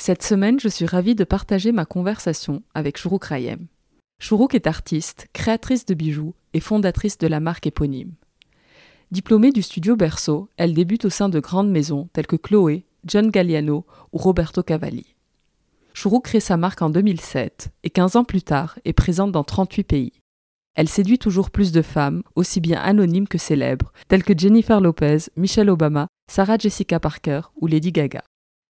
Cette semaine, je suis ravie de partager ma conversation avec Shourouk Rayem. Shourouk est artiste, créatrice de bijoux et fondatrice de la marque éponyme. Diplômée du studio Berceau, elle débute au sein de grandes maisons telles que Chloé, John Galliano ou Roberto Cavalli. Shourouk crée sa marque en 2007 et 15 ans plus tard est présente dans 38 pays. Elle séduit toujours plus de femmes, aussi bien anonymes que célèbres, telles que Jennifer Lopez, Michelle Obama, Sarah Jessica Parker ou Lady Gaga.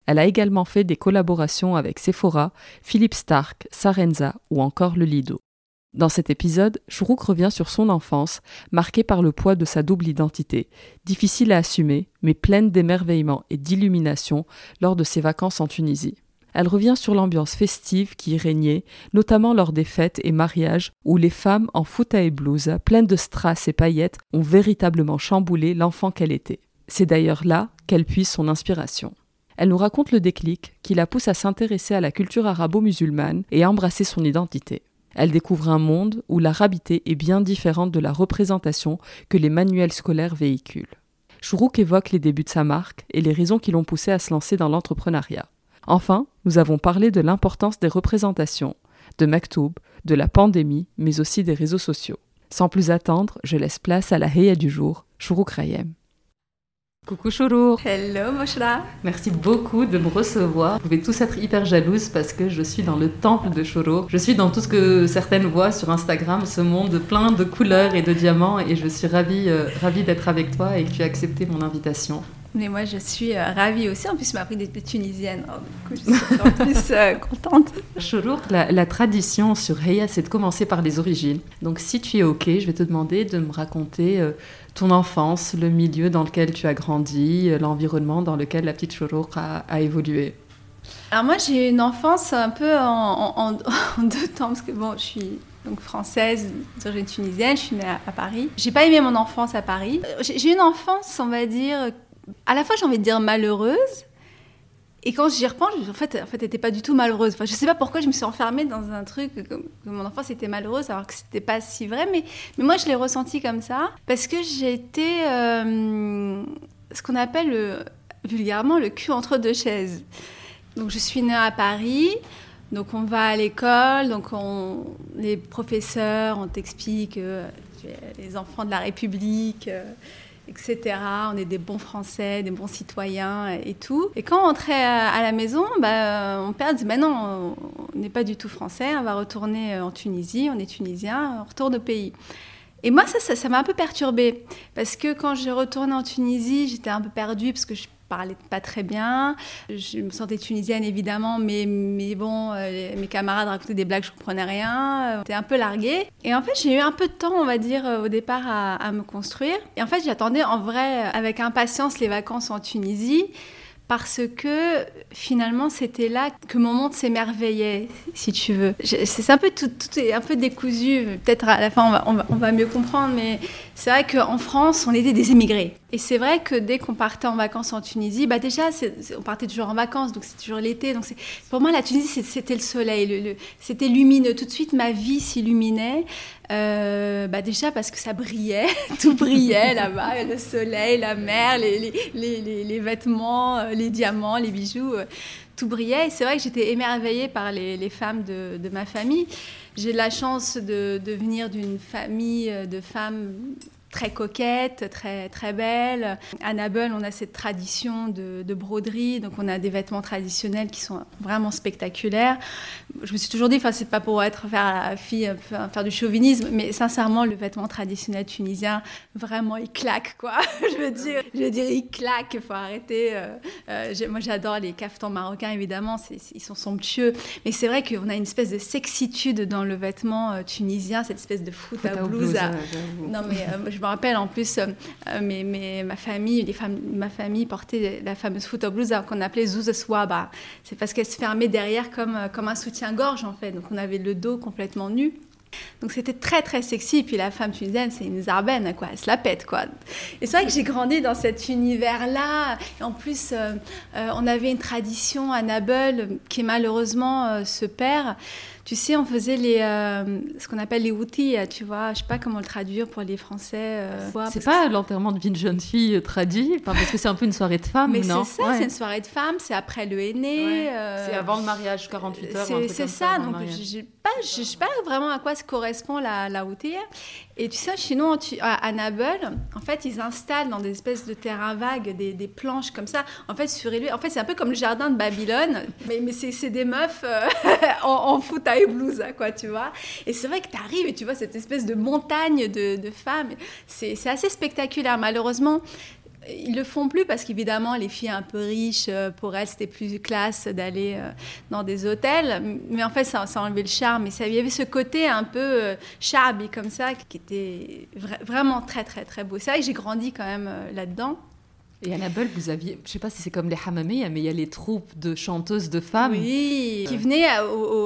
Elle a également fait des collaborations avec Sephora, Philippe Stark, Sarenza ou encore le Lido. Dans cet épisode, Shourouk revient sur son enfance, marquée par le poids de sa double identité, difficile à assumer, mais pleine d'émerveillement et d'illumination lors de ses vacances en Tunisie. Elle revient sur l'ambiance festive qui y régnait, notamment lors des fêtes et mariages où les femmes en fouta et blouse, pleines de strass et paillettes, ont véritablement chamboulé l'enfant qu'elle était. C'est d'ailleurs là qu'elle puise son inspiration. Elle nous raconte le déclic qui la pousse à s'intéresser à la culture arabo-musulmane et à embrasser son identité. Elle découvre un monde où l'arabité est bien différente de la représentation que les manuels scolaires véhiculent. Chourouk évoque les débuts de sa marque et les raisons qui l'ont poussé à se lancer dans l'entrepreneuriat. Enfin, nous avons parlé de l'importance des représentations, de Maktoub, de la pandémie, mais aussi des réseaux sociaux. Sans plus attendre, je laisse place à la Heya du jour, Chourouk Rayem. Coucou Chourour Hello Moshra Merci beaucoup de me recevoir. Vous pouvez tous être hyper jalouses parce que je suis dans le temple de Chourour. Je suis dans tout ce que certaines voient sur Instagram, ce monde plein de couleurs et de diamants et je suis ravie, euh, ravie d'être avec toi et que tu as accepté mon invitation. Mais moi, je suis euh, ravie aussi. En plus, tu m'as appris d'être tunisienne. Oh, du coup, je suis en plus euh, contente. Chourour, la, la, tradition sur Heya, c'est de commencer par les origines. Donc, si tu es OK, je vais te demander de me raconter ton enfance, le milieu dans lequel tu as grandi, euh, l'environnement dans lequel la petite Chourouk a, évolué Alors moi, j'ai une enfance un peu en, deux temps, parce que bon, je suis donc française, d'origine tunisienne, je suis née à, à Paris. J'ai pas aimé mon enfance à Paris. Euh, j'ai une enfance, on va dire, à la fois j'ai envie de dire malheureuse, et quand j'y repense, en fait, en fait, n'était pas du tout malheureuse. Enfin, je sais pas pourquoi je me suis enfermée dans un truc que, mon enfance était malheureuse, alors que c'était pas si vrai. Mais, moi, je l'ai ressenti comme ça parce que j'étais euh, ce qu'on appelle le, vulgairement le cul entre deux chaises. Donc, je suis née à Paris. Donc, on va à l'école. Donc, on, les professeurs, on t'explique euh, les enfants de la République. Euh, etc. On est des bons Français, des bons citoyens et tout. Et quand on rentrait à la maison, bah, mon père dit Mais non, on n'est pas du tout français, on va retourner en Tunisie, on est tunisien, on retourne au pays. Et moi, ça, ça m'a un peu perturbée. Parce que quand je retournais en Tunisie, j'étais un peu perdue parce que je parlais pas très bien. Je me sentais tunisienne évidemment, mais, mais bon, euh, mes camarades racontaient des blagues, je comprenais rien. J'étais un peu larguée. Et en fait, j'ai eu un peu de temps, on va dire, euh, au départ à, me construire. Et en fait, j'attendais en vrai avec impatience les vacances en Tunisie. Parce que finalement, c'était là que mon monde s'émerveillait, si tu veux. C'est un peu tout, est un peu décousu. Peut-être à la fin, on va, on va, on va mieux comprendre, mais c'est vrai qu'en France, on était des émigrés Et c'est vrai que dès qu'on partait en vacances en Tunisie, bah déjà, on partait toujours en vacances, donc c'est toujours l'été. Donc pour moi, la Tunisie, c'était le soleil, le, c'était lumineux. Tout de suite, ma vie s'illuminait. Euh, bah déjà parce que ça brillait, tout brillait là-bas, le soleil, la mer, les, vêtements, euh, les diamants, les bijoux, euh, tout brillait. C'est vrai que j'étais émerveillée par les, femmes de, ma famille. J'ai la chance de, venir d'une famille de femmes très coquette, très, très belle. À Nabeul, on a cette tradition de, broderie, donc on a des vêtements traditionnels qui sont vraiment spectaculaires. Je me suis toujours dit, enfin, c'est pas pour être faire la fille, faire du chauvinisme, mais sincèrement, le vêtement traditionnel tunisien, vraiment, il claque, quoi. je veux dire, je veux dire, il claque. Il faut arrêter. Euh, euh, moi, j'adore les caftans marocains, évidemment, ils sont somptueux, mais c'est vrai qu'on a une espèce de sexitude dans le vêtement euh, tunisien, cette espèce de foot à blouse. non, mais je me rappelle en plus, euh, euh, ma famille, les femmes, ma famille portait la fameuse foot blouse qu'on appelait Zouz Swaba. C'est parce qu'elle se fermait derrière comme, euh, comme un soutien-gorge en fait. Donc on avait le dos complètement nu. Donc c'était très très sexy. Puis la femme tunisienne, c'est une zarben, quoi. Elle se la pète, quoi. Et c'est vrai que j'ai grandi dans cet univers-là. En plus, on avait une tradition à Nabeul qui malheureusement se perd. Tu sais, on faisait les, euh, ce qu'on appelle les outils, tu vois. Je sais pas comment le traduire pour les Français. Euh, c'est pas l'enterrement de vie de jeune fille euh, traduit, parce que c'est un peu une soirée de femme, Mais c'est ça, c'est une soirée de femme, c'est après le aîné. C'est avant le mariage, 48 heures. C'est ça, donc je ne sais pas vraiment à quoi se correspond la, la outil. Et tu sais, chez nous, à Nabeul, en fait, ils installent dans des espèces de terrains vagues des, des planches comme ça. En fait, sur en fait, c'est un peu comme le jardin de Babylone, mais, mais c'est des meufs en, en foot à blues, quoi, tu vois. Et c'est vrai que tu arrives et tu vois cette espèce de montagne de, femmes. C'est assez spectaculaire. Malheureusement, ils le font plus parce qu'évidemment, les filles un peu riches, euh, pour elles, c'était plus classe d'aller euh, dans des hôtels. Mais en fait, ça, ça a le charme. Et ça, il y avait ce côté un peu euh, charbi comme ça, qui était vraiment très, très, très beau. Vrai que j'ai grandi quand même là-dedans. Et à Nabeul, vous aviez, je sais pas si c'est comme les Hamamiyya, mais il y a les troupes de chanteuses de femmes. Oui, qui venaient à,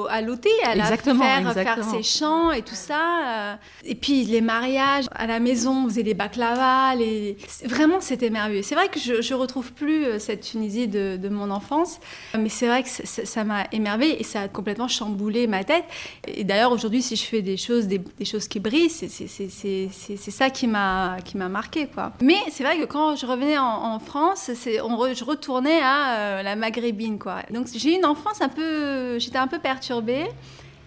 à l'hôtel, à la faire, faire ses chants et tout ça. Et puis les mariages à la maison, on faisait les baklava. Les... Vraiment, c'était merveilleux. C'est vrai que je, je retrouve plus euh, cette Tunisie de, de mon enfance, mais c'est vrai que ça m'a émerveillée et ça a complètement chamboulé ma tête. Et d'ailleurs, aujourd'hui, si je fais des choses, des, des choses qui brillent, c'est ça qui m'a marqué. Quoi. Mais c'est vrai que quand je revenais en en France, c'est, on je retournais à euh, la maghrébine, quoi. Donc j'ai une enfance un peu, j'étais un peu perturbée.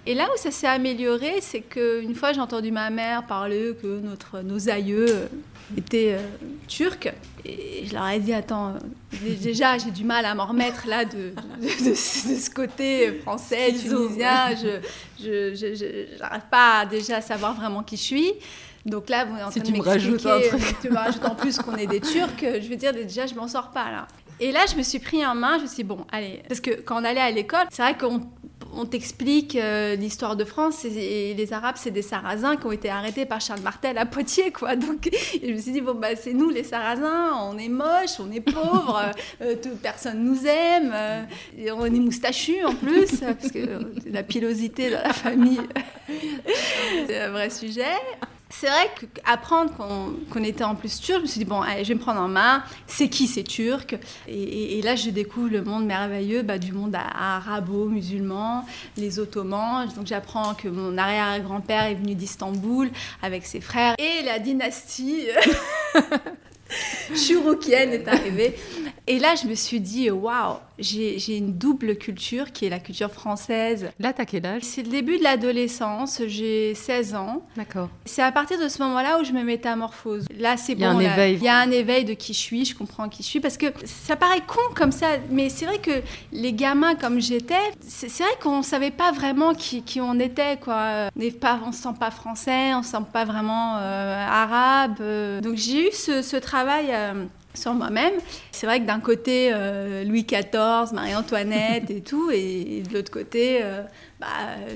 Et là où ça s'est amélioré, c'est qu'une fois j'ai entendu ma mère parler que notre, nos aïeux euh, étaient euh, turcs. Et je leur ai dit, attends, déjà j'ai du mal à m'en remettre là de, de, ce côté français, tunisien. Je n'arrive pas déjà à savoir vraiment qui je suis. Donc là, vous êtes en train de m'expliquer, tu me rajoutes en plus qu'on est des Turcs, je veux dire, déjà, je m'en sors pas là. Et là, je me suis pris en main, je me suis dit, bon, allez, parce que quand on allait à l'école, c'est vrai qu'on on t'explique euh, l'histoire de France et, les Arabes, c'est des Sarrasins qui ont été arrêtés par Charles Martel à Poitiers, quoi. Donc, je me suis dit, bon, bah, c'est nous les Sarrasins, on est moches, on est pauvres, euh, personne nous aime, euh, et on est moustachus en plus, parce que la pilosité dans la famille, c'est un vrai sujet c'est vrai qu'apprendre qu'on était en plus turc, je me suis dit, bon, allez, je vais me prendre en main, c'est qui ces Turcs? Et, là, je découvre le monde merveilleux bah, du monde arabo-musulman, les Ottomans. Donc j'apprends que mon arrière-grand-père est venu d'Istanbul avec ses frères et la dynastie Chouroukienne est arrivée. Et là, je me suis dit, waouh, j'ai une double culture qui est la culture française. Là, t'as quel âge? C'est le début de l'adolescence, j'ai 16 ans. D'accord. C'est à partir de ce moment-là où je me métamorphose. Là, c'est bon. Il y a un éveil. Il y a un éveil de qui je suis, je comprends qui je suis. Parce que ça paraît con comme ça, mais c'est vrai que les gamins comme j'étais, c'est vrai qu'on savait pas vraiment qui, qui on était, quoi. On ne se sent pas français, on se sent pas vraiment euh, arabe. Euh. Donc j'ai eu ce, ce travail. Euh, sur moi-même. C'est vrai que d'un côté, euh, Louis XIV, Marie-Antoinette et tout, et, de l'autre côté, euh, bah,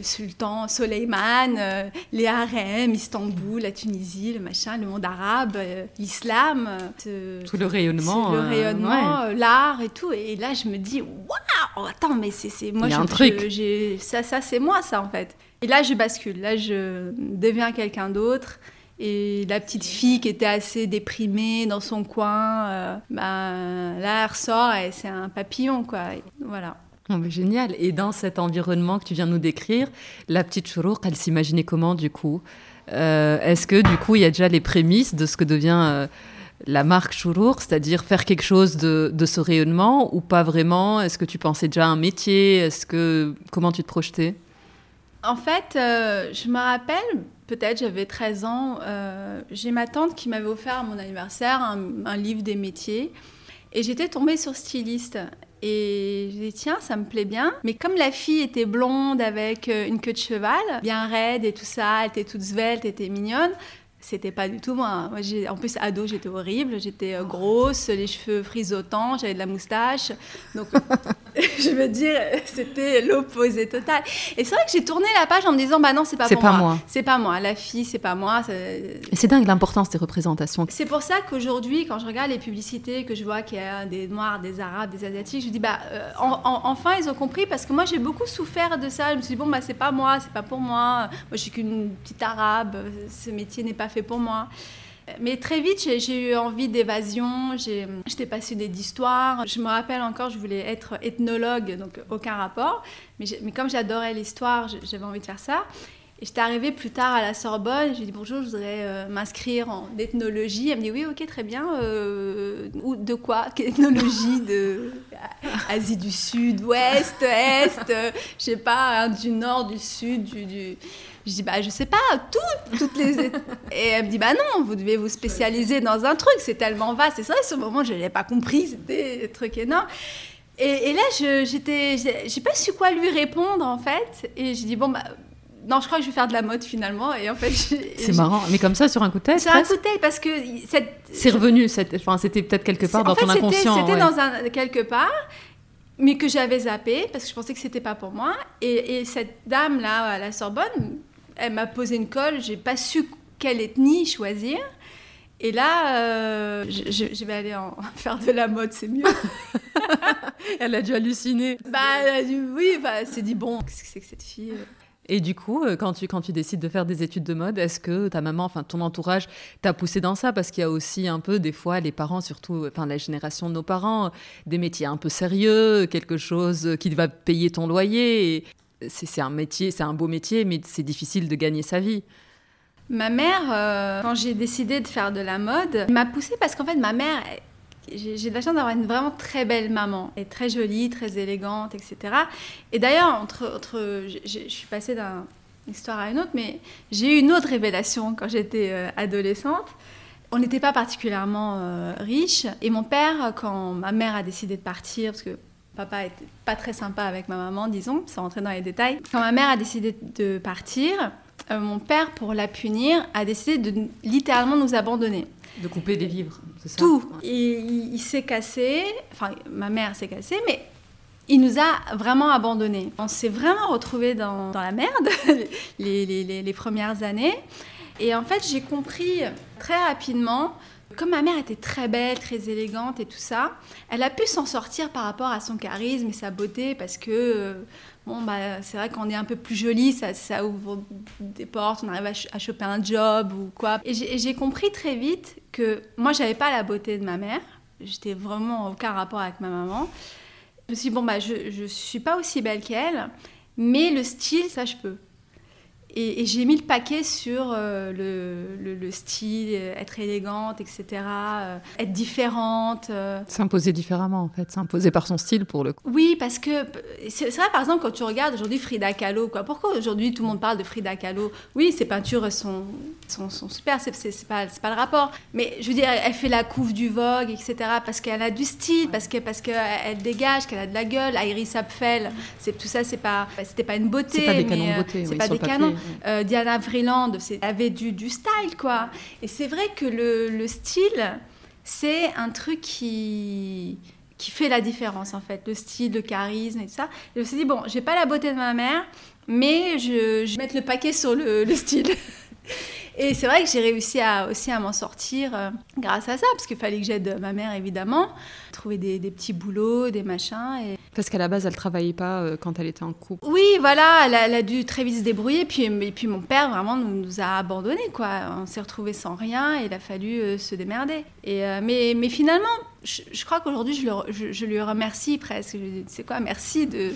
Sultan Soleiman, euh, les harems, Istanbul, la Tunisie, le machin, le monde arabe, l'islam. tout le rayonnement. le rayonnement, l'art et tout. Et là, je me dis, waouh, attends, mais c'est moi, Il y a un truc. ça, ça c'est moi, ça en fait. Et là, je bascule. Là, je deviens quelqu'un d'autre. Et la petite fille qui était assez déprimée dans son coin, ben, là, elle ressort et c'est un papillon, quoi. Voilà. Oh, génial. Et dans cet environnement que tu viens de nous décrire, la petite Chourouk, elle s'imaginait comment du coup? Est-ce que du coup, il y a déjà les prémices de ce que devient la marque Chourour, c'est-à-dire faire quelque chose de, ce rayonnement ou pas vraiment? Est-ce que tu pensais déjà à un métier? Est-ce que comment tu te projetais? En fait, euh, je me rappelle, peut-être j'avais 13 ans, euh, j'ai ma tante qui m'avait offert à mon anniversaire un, livre des métiers et j'étais tombée sur styliste. Et j'ai dit, tiens, ça me plaît bien. Mais comme la fille était blonde avec euh, une queue de cheval, bien raide et tout ça, elle était toute svelte, elle était mignonne, c'était pas du tout moi. moi en plus, ado, j'étais horrible. J'étais euh, grosse, les cheveux frisotants, j'avais de la moustache. Donc, je veux dire, c'était l'opposé total. Et c'est vrai que j'ai tourné la page en me disant, bah non, c'est pas, pour pas moi. C'est pas moi. La fille, c'est pas moi. C'est dingue l'importance des représentations. C'est pour ça qu'aujourd'hui, quand je regarde les publicités, que je vois qu'il y a des Noirs, des Arabes, des Asiatiques, je dis, bah euh, enfin, ils ont compris parce que moi, j'ai beaucoup souffert de ça. Je me suis dit, bon, bah c'est pas moi, c'est pas pour moi. Moi, je suis qu'une petite Arabe. Ce métier n'est pas fait pour moi. Mais très vite, j'ai eu envie d'évasion, j'étais passionnée d'histoire. Je me rappelle encore, je voulais être ethnologue, donc aucun rapport. Mais, comme j'adorais l'histoire, j'avais envie de faire ça. Et j'étais arrivée plus tard à la Sorbonne, je lui ai dit bonjour, je voudrais euh, m'inscrire en ethnologie. Elle me dit oui, ok, très bien. Euh, de quoi? Ethnologie de Asie du Sud, Ouest, Est, euh, je sais pas, hein, du Nord, du Sud, du... Je dis, bah, je sais pas, tout, toutes les. Et elle me dit, bah non, vous devez vous spécialiser dans un truc, c'est tellement vaste. Et c'est vrai, ce moment, je n'ai pas compris, c'était un truc énorme. Et, et là, j'étais, j'ai pas su quoi lui répondre, en fait. Et je dis, bon, bah, non, je crois que je vais faire de la mode finalement. Et en fait, c'est marrant. Mais comme ça, sur un coup de tête Sur un coup de tête, parce que. C'est revenu, enfin, c'était peut-être quelque part dans ton inconscient. C'était dans un, quelque part mais que j'avais zappé parce que je pensais que c'était pas pour moi. Et, et cette dame là à la Sorbonne elle m'a posé une colle, j'ai pas su quelle ethnie choisir. Et là, euh, je, vais aller en, faire de la mode, c'est mieux. elle a dû halluciner. Bah, elle a dû, oui, bah, elle s'est dit, bon, qu'est-ce que c'est que cette fille? Et du coup, euh, quand tu, quand tu décides de faire des études de mode, est-ce que ta maman, enfin ton entourage, t'a poussé dans ça? Parce qu'il y a aussi un peu, des fois, les parents, surtout enfin, la génération de nos parents, des métiers un peu sérieux, quelque chose qui va payer ton loyer c'est un métier, c'est un beau métier, mais c'est difficile de gagner sa vie. Ma mère, euh, quand j'ai décidé de faire de la mode, m'a poussée parce qu'en fait, ma mère, j'ai de la chance d'avoir une vraiment très belle maman, et très jolie, très élégante, etc. Et d'ailleurs, entre, entre, je suis passée d'une histoire à une autre, mais j'ai eu une autre révélation quand j'étais euh, adolescente. On n'était pas particulièrement euh, riche, et mon père, quand ma mère a décidé de partir, parce que papa était pas très sympa avec ma maman, disons, sans rentrer dans les détails. Quand ma mère a décidé de partir, euh, mon père, pour la punir, a décidé de littéralement nous abandonner. De couper des vivres, c'est ça? Tout. Il, il s'est cassé, enfin, ma mère s'est cassée, mais il nous a vraiment abandonnés. On s'est vraiment retrouvés dans, dans la merde les, les, les premières années. Et en fait, j'ai compris très rapidement comme ma mère était très belle, très élégante et tout ça, elle a pu s'en sortir par rapport à son charisme et sa beauté parce que, euh, bon, bah, c'est vrai qu'on est un peu plus jolie, ça, ouvre des portes, on arrive à, choper un job ou quoi. Et j'ai compris très vite que moi, j'avais pas la beauté de ma mère, j'étais vraiment aucun rapport avec ma maman. Je me suis dit, bon, bah, je ne suis pas aussi belle qu'elle, mais le style, ça, je peux. Et, j'ai mis le paquet sur euh, le, le, style, être élégante, etc., euh, être différente. Euh. S'imposer différemment, en fait, s'imposer par son style pour le coup. Oui, parce que c'est vrai, par exemple, quand tu regardes aujourd'hui Frida Kahlo, quoi, pourquoi aujourd'hui tout le monde parle de Frida Kahlo? Oui, ses peintures sont, sont, sont super, c'est pas, pas le rapport. Mais je veux dire, elle fait la couve du Vogue, etc., parce qu'elle a du style, parce qu'elle parce que elle dégage, qu'elle a de la gueule. Iris Apfel, tout ça, c'est pas, c'était pas une beauté. C'est pas des canons beauté, c'est pas des canons. Euh, Diana Vreeland avait du, du, style, quoi. Et c'est vrai que le, le style, c'est un truc qui, qui fait la différence, en fait. Le style, le charisme et tout ça. je me suis dit, bon, j'ai pas la beauté de ma mère, mais je, je vais mettre le paquet sur le, le style. Et c'est vrai que j'ai réussi à, aussi à m'en sortir euh, grâce à ça, parce qu'il fallait que j'aide ma mère, évidemment, trouver des, des, petits boulots, des machins. Et... Parce qu'à la base, elle travaillait pas euh, quand elle était en couple. Oui, voilà, elle a, dû très vite se débrouiller. Puis, et puis mon père vraiment nous, a abandonnés, quoi. On s'est retrouvés sans rien et il a fallu euh, se démerder. Et, euh, mais, mais finalement, je, crois qu'aujourd'hui, je, je, lui remercie presque. Je lui dis, c'est quoi, merci de,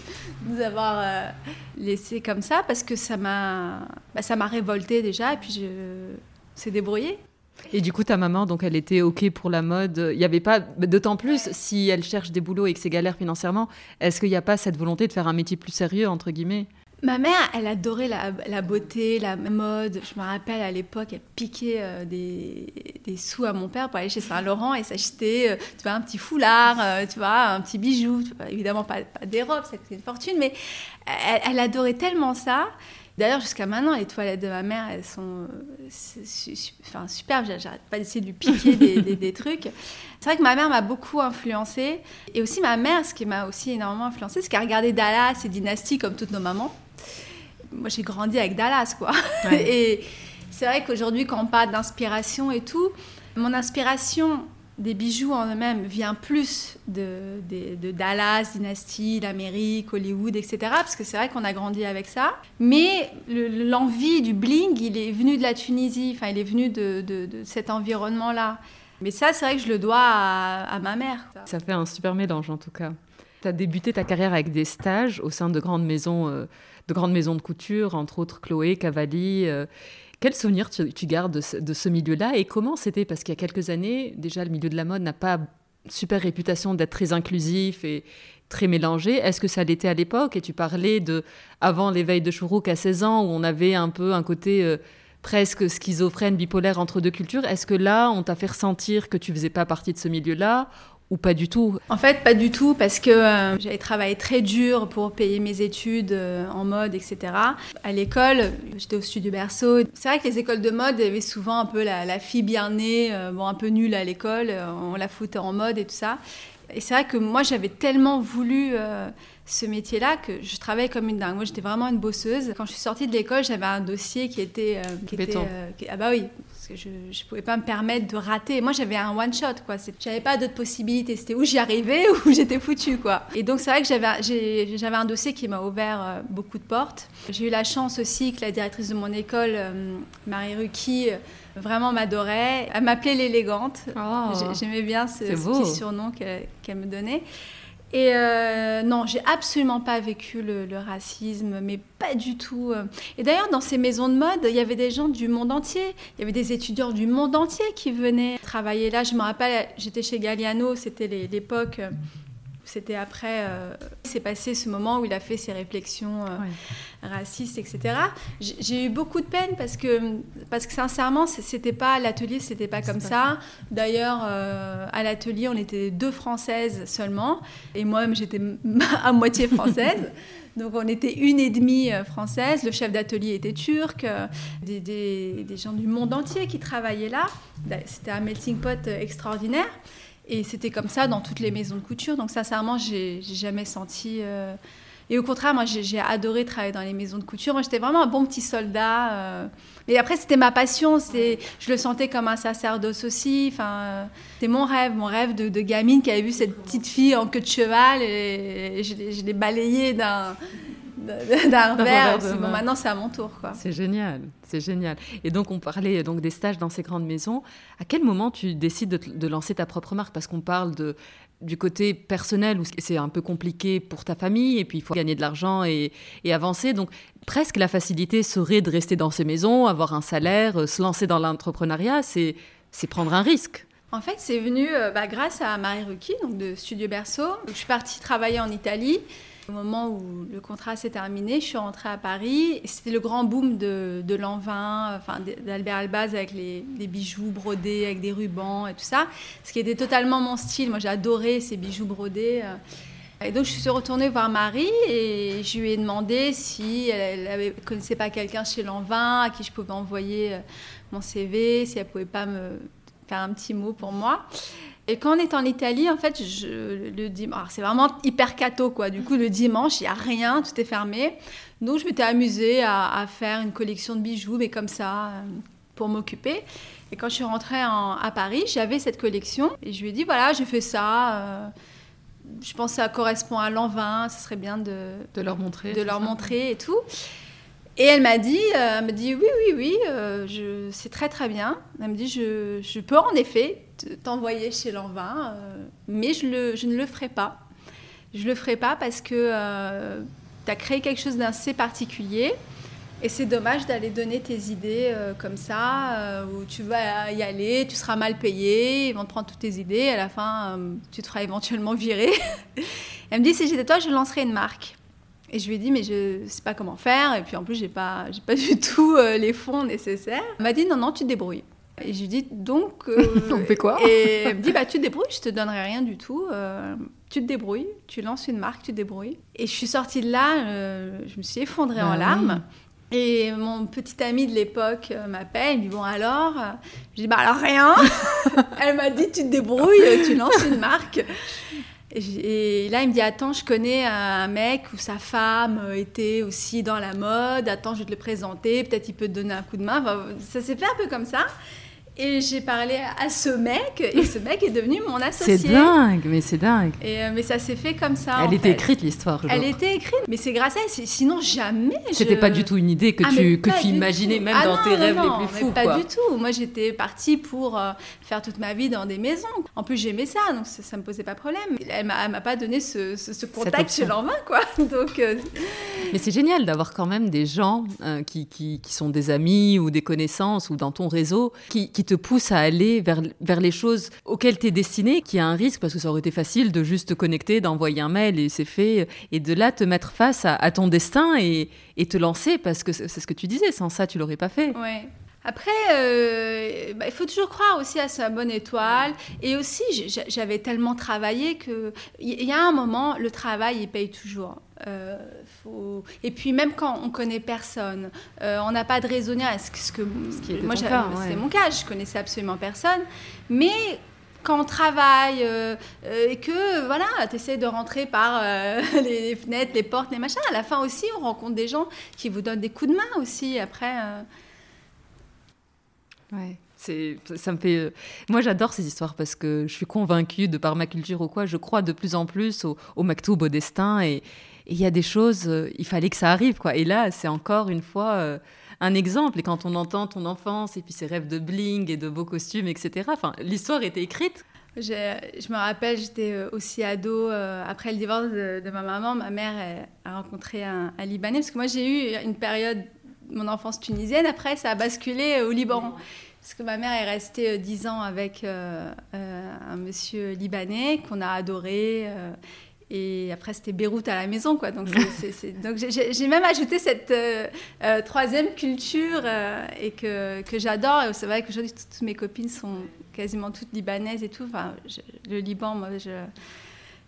nous avoir laissés comme ça parce que ça m'a bah, m'a révolté déjà et puis je s'est débrouillé. Et du coup, ta maman, donc, elle était OK pour la mode. Il n'y avait pas, d'autant plus, si elle cherche des boulots et que c'est galère financièrement, est-ce qu'il n'y a pas cette volonté de faire un métier plus sérieux, entre guillemets? Ma mère, elle adorait la, beauté, la mode. Je me rappelle à l'époque, elle piquait euh, des, des, sous à mon père pour aller chez Saint-Laurent et s'acheter euh, tu vois, un petit foulard, euh, tu vois, un petit bijou. évidemment, pas, des robes, ça coûtait une fortune, mais elle, elle adorait tellement ça. D'ailleurs, jusqu'à maintenant, les toilettes de ma mère, elles sont enfin, superbes. J'arrête pas d'essayer de lui piquer des, trucs. C'est vrai que ma mère m'a beaucoup influencée. Et aussi ma mère, ce qui m'a aussi énormément influencée, c'est qu'elle regardait Dallas et Dynasty comme toutes nos mamans. Moi, j'ai grandi avec Dallas, quoi. et c'est vrai qu'aujourd'hui, quand on parle d'inspiration et tout, mon inspiration, des bijoux en eux-mêmes vient plus de, Dallas, Dynasty, l'Amérique, Hollywood, etc. Parce que c'est vrai qu'on a grandi avec ça. Mais l'envie du bling, il est venu de la Tunisie, enfin, il est venu de, de cet environnement-là. Mais ça, c'est vrai que je le dois à, ma mère. Ça fait un super mélange, en tout cas. Tu as débuté ta carrière avec des stages au sein de grandes maisons, euh, de, grandes maisons de couture, entre autres Chloé, Cavalli. Euh, quel souvenir tu, gardes de ce, milieu-là et comment c'était? Parce qu'il y a quelques années, déjà, le milieu de la mode n'a pas super réputation d'être très inclusif et très mélangé. Est-ce que ça l'était à l'époque? Et tu parlais de, avant l'éveil de Chourouk à 16 ans, où on avait un peu un côté euh, presque schizophrène, bipolaire entre deux cultures. Est-ce que là, on t'a fait ressentir que tu faisais pas partie de ce milieu-là? Ou pas du tout? En fait, pas du tout, parce que euh, j'avais travaillé très dur pour payer mes études euh, en mode, etc. À l'école, j'étais au studio Berceau. C'est vrai que les écoles de mode avaient souvent un peu la, fille bien née, euh, bon, un peu nulle à l'école, on la foutait en mode et tout ça. Et c'est vrai que moi, j'avais tellement voulu ce métier-là que je travaillais comme une dingue. Moi, j'étais vraiment une bosseuse. Quand je suis sortie de l'école, j'avais un dossier qui était... qui était ah bah oui, parce que je ne pouvais pas me permettre de rater. Moi, j'avais un one shot, quoi. J'avais pas d'autres possibilités. C'était où j'y arrivais ou j'étais foutue, quoi. Et donc, c'est vrai que j'avais, j'avais un dossier qui m'a ouvert euh, beaucoup de portes. J'ai eu la chance aussi que la directrice de mon école, euh, Marie Ruki, euh, vraiment m'adorait. Elle m'appelait l'élégante. Oh. J'aimais bien ce, petit surnom qu'elle me donnait. Et euh, non, j'ai absolument pas vécu le, racisme, mais pas du tout. Euh. Et d'ailleurs, dans ces maisons de mode, il y avait des gens du monde entier. Il y avait des étudiants du monde entier qui venaient travailler là. Je me rappelle, j'étais chez Galliano, c'était l'époque euh, c'était après, euh, c'est passé ce moment où il a fait ses réflexions euh, racistes, etc. J'ai eu beaucoup de peine parce que, parce que sincèrement, c'était pas l'atelier, c'était pas comme ça. D'ailleurs, euh, à l'atelier, on était deux Françaises seulement, et moi-même j'étais à moitié française. Donc on était une et demie française, le chef d'atelier était turc, des, des, des, gens du monde entier qui travaillaient là. C'était un melting pot extraordinaire. Et c'était comme ça dans toutes les maisons de couture. Donc, sincèrement, j'ai jamais senti. Euh, et au contraire, moi, j'ai adoré travailler dans les maisons de couture. Moi, j'étais vraiment un bon petit soldat. Euh. Après, c'était ma passion. Je le sentais comme un sacerdoce aussi. Enfin, c'était mon rêve, mon rêve de, gamine qui avait vu cette petite fille en queue de cheval. Et je l'ai balayée d'un d'un verre. Bon, maintenant, c'est à mon tour. C'est génial, c'est génial. Et donc, on parlait donc des stages dans ces grandes maisons. À quel moment tu décides de, lancer ta propre marque? Parce qu'on parle de, du côté personnel où c'est un peu compliqué pour ta famille et puis il faut gagner de l'argent et, avancer. Donc, presque la facilité serait de rester dans ces maisons, avoir un salaire, euh, se lancer dans l'entrepreneuriat. C'est prendre un risque. En fait, c'est venu euh, bah, grâce à Marie Rucki, donc de Studio Berceau. je suis partie travailler en Italie. Au moment où le contrat s'est terminé, je suis rentrée à Paris. C'était le grand boom de, de l'an 20, enfin, d'Albert Albaz avec les, bijoux brodés, avec des rubans et tout ça. Ce qui était totalement mon style. Moi, adoré ces bijoux brodés. Et donc, je suis retournée voir Marie et je lui ai demandé si elle ne connaissait pas quelqu'un chez Lanvin à qui je pouvais envoyer euh, mon CV, si elle pouvait pas me faire un petit mot pour moi. Et quand on est en Italie, en fait, je, le dimanche, c'est vraiment hyper cato, quoi. Du coup, le dimanche, il n'y a rien, tout est fermé. Donc, je m'étais amusée à, faire une collection de bijoux, mais comme ça, euh, pour m'occuper. Et quand je suis rentrée à Paris, j'avais cette collection. Et je lui ai dit, voilà, j'ai fait ça. Euh, je pense que ça correspond à l'an 20, ce serait bien de, de leur montrer. De leur montrer et tout. Et elle m'a dit, euh, elle me dit oui, oui, oui, euh, c'est très très bien. Elle me dit, je, peux en effet t'envoyer chez l'Envin, euh, mais je, je ne le ferai pas. Je le ferai pas parce que tu as créé quelque chose d'assez particulier. Et c'est dommage d'aller donner tes idées comme ça, où tu vas y aller, tu seras mal payé, ils vont te prendre toutes tes idées, à la fin, tu te feras éventuellement virer. Elle me dit, si j'étais toi, je lancerais une marque. Et je lui ai dit, mais je ne sais pas comment faire. Et puis en plus, je n'ai pas, pas du tout euh, les fonds nécessaires. Elle m'a dit, non, non, tu te débrouilles. Et je lui ai dit, donc. Euh, On fait quoi? Et elle me dit, bah, tu te débrouilles, je te donnerai rien du tout. Euh, tu te débrouilles, tu lances une marque, tu te débrouilles. Et je suis sortie de là, je me suis effondrée en bah larmes. Et mon petit ami de l'époque m'appelle, il me dit Bon, alors Je dis Bah, alors rien Elle m'a dit Tu te débrouilles, tu lances une marque. Et là, il me dit Attends, je connais un mec où sa femme était aussi dans la mode. Attends, je vais te le présenter. Peut-être il peut te donner un coup de main. ça s'est fait un peu comme ça. Et j'ai parlé à ce mec, et ce mec est devenu mon associé. C'est dingue, mais c'est dingue. Et, euh, mais ça s'est fait comme ça. Elle était écrite l'histoire. Elle était écrite, mais c'est grâce à elle. Sinon jamais. C'était pas du tout une idée que ah, tu que tu imaginais même ah dans tes rêves les plus fous. Pas du tout. Moi j'étais partie pour euh, faire toute ma vie dans des maisons. En plus j'aimais ça, donc ça, ça, me posait pas de problème. Elle m'a, pas donné ce, ce, contact chez l'envin, quoi. Donc. Euh, mais c'est génial d'avoir quand même des gens qui, qui, qui, sont des amis ou des connaissances ou dans ton réseau qui, qui te poussent à aller vers, vers les choses auxquelles tu es destiné, qui a un risque, parce que ça aurait été facile de juste te connecter, d'envoyer un mail et c'est fait, et de là te mettre face à, ton destin et, te lancer, parce que c'est ce que tu disais, sans ça, tu l'aurais pas fait. Après, euh, bah, il faut toujours croire aussi à sa bonne étoile. Et aussi, j'avais tellement travaillé que il y a un moment, le travail, il paye toujours. Euh, faut... Et puis même quand on connaît personne, euh, on n'a pas de raisonner. ce que, ce que moi, c'était mon cas, je connaissais absolument personne. Mais quand on travaille et que voilà, tu essaies de rentrer par les fenêtres, les portes, les machins, à la fin aussi, on rencontre des gens qui vous donnent des coups de main aussi. Après. Ouais. C'est, ça me fait. Euh, moi, j'adore ces histoires parce que je suis convaincue, de par ma culture ou quoi, je crois de plus en plus au, au maktoub, au destin. Et il y a des choses, euh, il fallait que ça arrive, quoi. Et là, c'est encore une fois euh, un exemple. Et quand on entend ton enfance et puis ses rêves de bling et de beaux costumes, etc. Enfin, l'histoire était écrite. Je me rappelle, j'étais aussi ado. après le divorce de, ma maman, ma mère a rencontré un, un Libanais parce que moi, j'ai eu une période mon enfance tunisienne. Après, ça a basculé au Liban. Parce que ma mère est restée euh, dix ans avec euh, euh, un monsieur libanais qu'on a adoré. et après, c'était Beyrouth à la maison. Quoi. Donc, donc j'ai même ajouté cette troisième culture et que, que j'adore. C'est vrai qu'aujourd'hui, toutes, toutes, mes copines sont quasiment toutes libanaises et tout. Enfin, le Liban, moi, je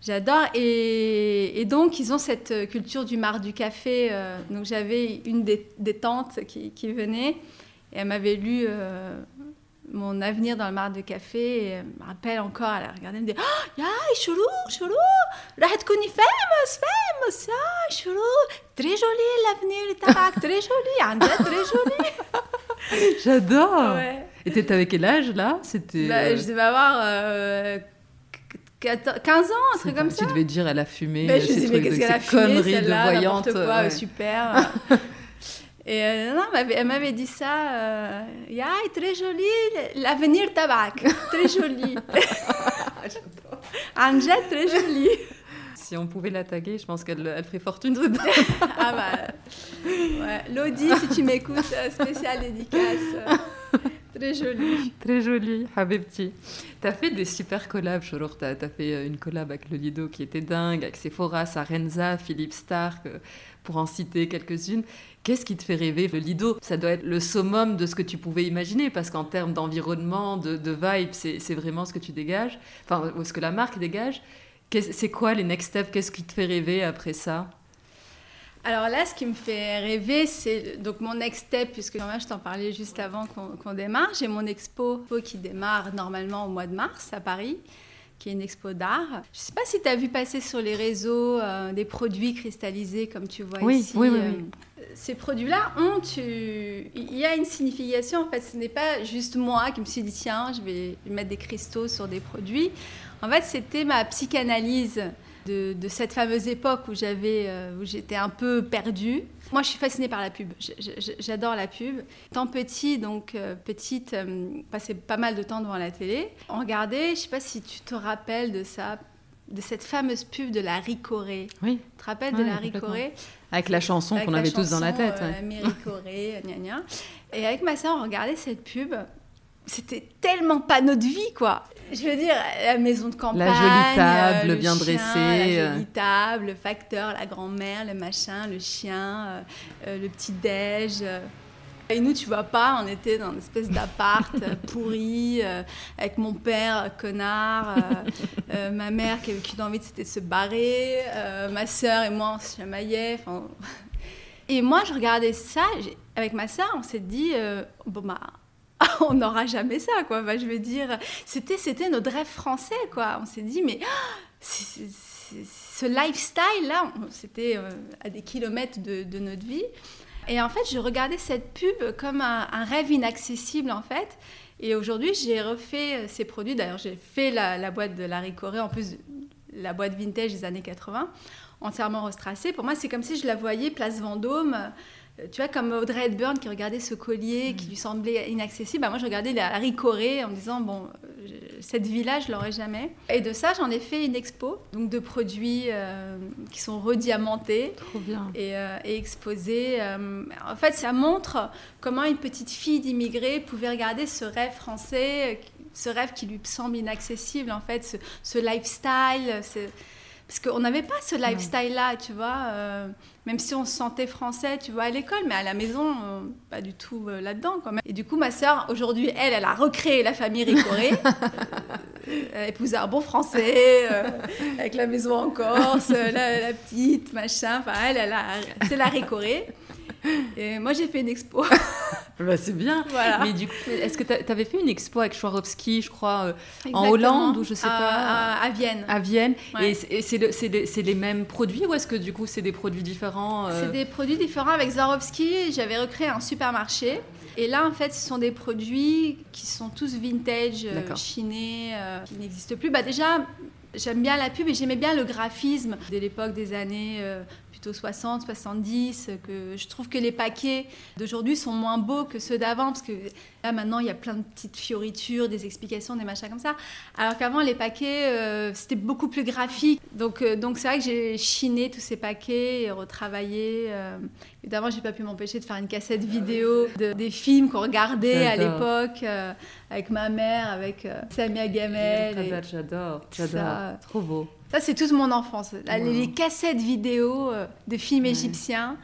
J'adore. Et, donc, ils ont cette culture du mar du café. Euh, donc, j'avais une des, tantes qui, venait et elle m'avait lu euh, mon avenir dans le mar du café. Et elle me rappelle encore, elle a regardé, elle me dit Oh, ya, choulou, là, tu connais famous, famous, ah, choulou, très joli l'avenir, tabac, très joli, un très joli. J'adore. Ouais. Et t'étais avec quel âge là? C'était. Bah, je devais avoir. Euh, 15 ans, un truc comme ça. Tu devais dire, elle a fumé. Ben, dis, mais qu'est-ce qu'elle a fumé, celle-là, n'importe quoi, super. Et euh, non, elle m'avait dit ça. Euh, yeah, très joli, l'avenir tabac. Très joli. Angèle, très joli. Si on pouvait la taguer, je pense qu'elle elle ferait fortune ah bah. Ouais. Lodi, si tu m'écoutes, euh, spécial dédicace. Très joli. Très joli, Habibti. Tu as fait des super collabs, Chorour. Tu as, fait euh, une collab avec le Lido qui était dingue, avec Sephora, Sarenza, Philippe Stark, euh, pour en citer quelques-unes. Qu'est-ce qui te fait rêver Le Lido, ça doit être le summum de ce que tu pouvais imaginer, parce qu'en termes d'environnement, de, de vibe, c'est vraiment ce que tu dégages, enfin, ce que la marque dégage. C'est quoi les next steps? Qu'est-ce qui te fait rêver après ça? Alors là, ce qui me fait rêver, c'est donc mon next step, puisque moi, je t'en parlais juste avant qu'on démarre. J'ai mon expo qui démarre normalement au mois de mars à Paris, qui est une expo d'art. Je ne sais pas si tu as vu passer sur les réseaux euh, des produits cristallisés, comme tu vois ici. Oui, oui, oui. Euh, ces produits-là ont, il y a une signification. En fait, ce n'est pas juste moi qui me suis dit tiens, je vais mettre des cristaux sur des produits. En fait, c'était ma psychanalyse de, cette fameuse époque où j'avais, euh, où j'étais un peu perdue. Moi, je suis fascinée par la pub. J'adore la pub. Tant petit, donc euh, petite, euh, passais pas mal de temps devant la télé. On regardait, je sais pas si tu te rappelles de ça, de cette fameuse pub de la Ricoré. Oui. Tu te rappelles de la Ricoré Avec la chanson qu'on avait tous dans la tête. Ouais. Ricoré, gna gna. Et avec ma soeur, on regardait cette pub c'était tellement pas notre vie, quoi. Je veux dire, la maison de campagne, la jolie table le bien dressée, la euh. jolie table, le facteur, la grand-mère, le machin, le chien, euh, euh, le petit déj. Et nous, tu vois pas, on était dans une espèce d'appart pourri, avec mon père, connard, ma mère qui avait qu'une envie, c'était de se barrer, ma sœur et moi, on se chamaillait. Et moi, je regardais ça, avec ma sœur, on s'est dit, bon bah on n'aura jamais ça, quoi. je veux dire, c'était, c'était notre rêve français, quoi. On s'est dit, mais ce lifestyle-là, c'était euh, à des kilomètres de, notre vie. Et en fait, je regardais cette pub comme un, rêve inaccessible, en fait. Et aujourd'hui, j'ai refait euh, ces produits. D'ailleurs, j'ai fait la, boîte de Larry Corée, en plus la boîte vintage des années 80, entièrement restracée. Pour moi, c'est comme si je la voyais place Vendôme tu vois, comme Audrey Hepburn qui regardait ce collier qui mm. lui semblait inaccessible, bah moi je regardais la Corée en me disant, bon, euh, cette vie-là, je l'aurais jamais. Et de ça, j'en ai fait une expo, donc de produits euh, qui sont rediamantés Et, et, exposés. en fait, ça montre comment une petite fille d'immigrés pouvait regarder ce rêve français, ce rêve qui lui semble inaccessible, en fait, ce, ce lifestyle. Parce qu'on n'avait pas ce lifestyle-là, tu vois. Euh, même si on se sentait français, tu vois, à l'école, mais à la maison, euh, pas du tout euh, là-dedans. Quand même. Et du coup, ma sœur, aujourd'hui, elle, elle a recréé la famille Ricoré. elle a épousé un bon français, avec la maison en Corse, la, petite, machin. Enfin, elle, elle a, c'est la Ricoré. Et moi, j'ai fait une expo. bah, c'est bien. Mais du coup, est-ce que tu avais fait une expo avec Swarovski, je crois, euh, en Hollande ou je sais pas À, Vienne. À Vienne. Et c'est les mêmes produits ou est-ce que du coup, c'est des produits différents euh? C'est des produits différents. Avec Swarovski, j'avais recréé un supermarché. Et là, en fait, ce sont des produits qui sont tous vintage, euh, chinés, qui n'existent plus. Bah, déjà, j'aime bien la pub et j'aimais bien le graphisme de l'époque des années 60, 70, que je trouve que les paquets d'aujourd'hui sont moins beaux que ceux d'avant, parce que là maintenant il y a plein de petites fioritures, des explications, des machins comme ça. Alors qu'avant les paquets euh, c'était beaucoup plus graphique. Donc euh, donc c'est vrai que j'ai chiné tous ces paquets et retravaillé. Euh. Évidemment j'ai pas pu m'empêcher de faire une cassette vidéo de, des films qu'on regardait à l'époque avec ma mère, avec Samia Gamel. J'adore, j'adore, trop beau. Ça, c'est toute mon enfance. Les, cassettes vidéo euh, de films égyptiens.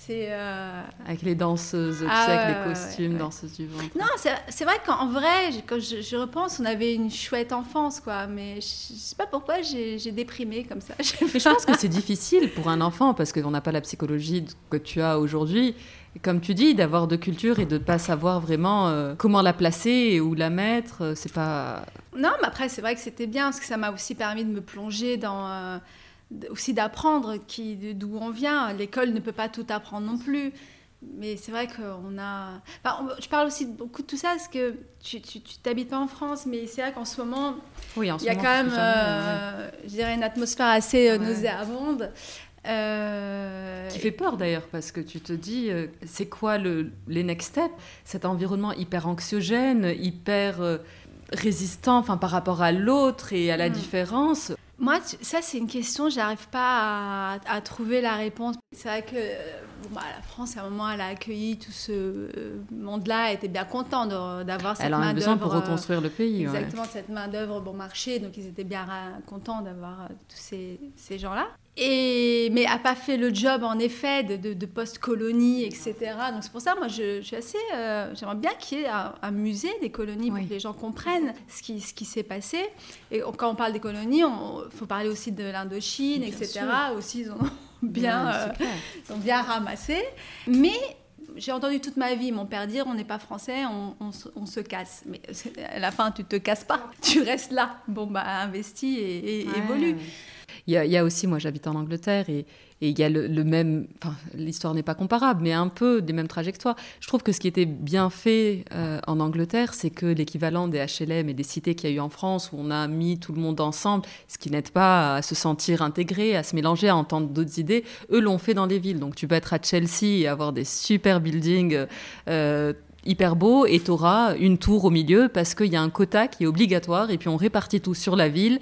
C'est euh, Avec les danseuses, tu ah, sais, avec les costumes, danseuses du ventre. Non, c'est vrai qu'en vrai, quand je, repense, on avait une chouette enfance, quoi. Mais je, ne sais pas pourquoi j'ai déprimé comme ça. Je pense que c'est difficile pour un enfant parce qu'on n'a pas la psychologie que tu as aujourd'hui comme tu dis, d'avoir de culture et de ne pas savoir vraiment euh, comment la placer et où la mettre, c'est pas. Non, mais après, c'est vrai que c'était bien parce que ça m'a aussi permis de me plonger dans. Euh, aussi d'apprendre d'où on vient. L'école ne peut pas tout apprendre non plus. Mais c'est vrai qu'on a. je parle aussi beaucoup de tout ça parce que tu t'habites pas en France, mais c'est vrai qu'en ce moment, oui, il y a quand même, je dirais, une atmosphère assez nauséabonde. Euh... Qui fait peur d'ailleurs, parce que tu te dis, euh, c'est quoi le, les next steps? Cet environnement hyper anxiogène, hyper euh, résistant enfin, par rapport à l'autre et à la mm. différence. Moi, ça, c'est une question, j'arrive pas à, trouver la réponse. C'est vrai que bah, la France, à un moment, elle a accueilli tout ce euh, monde-là, elle était bien contente d'avoir cette main-d'œuvre. Elle en a besoin pour reconstruire le pays. Exactement, cette main-d'œuvre bon marché, donc ils étaient bien contents d'avoir tous ces, ces gens-là. Et, mais a pas fait le job en effet de, de, post-colonie, etc. Donc c'est pour ça, moi, je, suis assez. Euh, j'aimerais bien qu'il y ait un, musée des colonies pour que les gens comprennent ce qui, ce qui s'est passé. Et quand on parle des colonies, il faut parler aussi de l'Indochine, etc. Aussi, ils ont bien, euh, ont bien ramassé. Mais j'ai entendu toute ma vie mon père dire on n'est pas français, on, on, se casse. Mais à la fin, tu te casses pas, tu restes là. Bon, bah, investis et, et évolue. Il y, a aussi, moi j'habite en Angleterre et, il y a le, même, enfin l'histoire n'est pas comparable, mais un peu des mêmes trajectoires. Je trouve que ce qui était bien fait euh, en Angleterre, c'est que l'équivalent des HLM et des cités qu'il y a eu en France, où on a mis tout le monde ensemble, ce qui n'aide pas à se sentir intégré, à se mélanger, à entendre d'autres idées, eux l'ont fait dans les villes. Donc tu peux être à Chelsea et avoir des super buildings. Euh, hyper beau et tu auras une tour au milieu parce qu'il y a un quota qui est obligatoire et puis on répartit tout sur la ville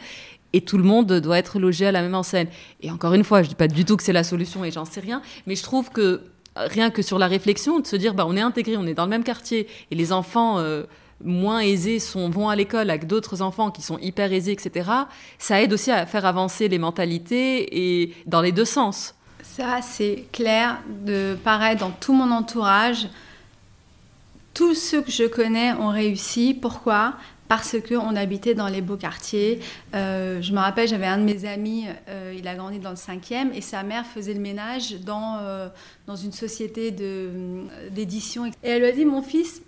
et tout le monde doit être logé à la même enseigne. Et encore une fois, je dis pas du tout que c'est la solution et j'en sais rien, mais je trouve que rien que sur la réflexion de se dire bah on est intégré, on est dans le même quartier et les enfants euh, moins aisés vont à l'école avec d'autres enfants qui sont hyper aisés, etc. Ça aide aussi à faire avancer les mentalités et dans les deux sens. Ça, c'est clair de pareil dans tout mon entourage tous ceux que je connais ont réussi. Pourquoi? Parce qu'on habitait dans les beaux quartiers. Euh, je me rappelle, j'avais un de mes amis, euh, il a grandi dans le cinquième, et sa mère faisait le ménage dans, euh, dans une société d'édition. Et elle lui a dit, mon fils,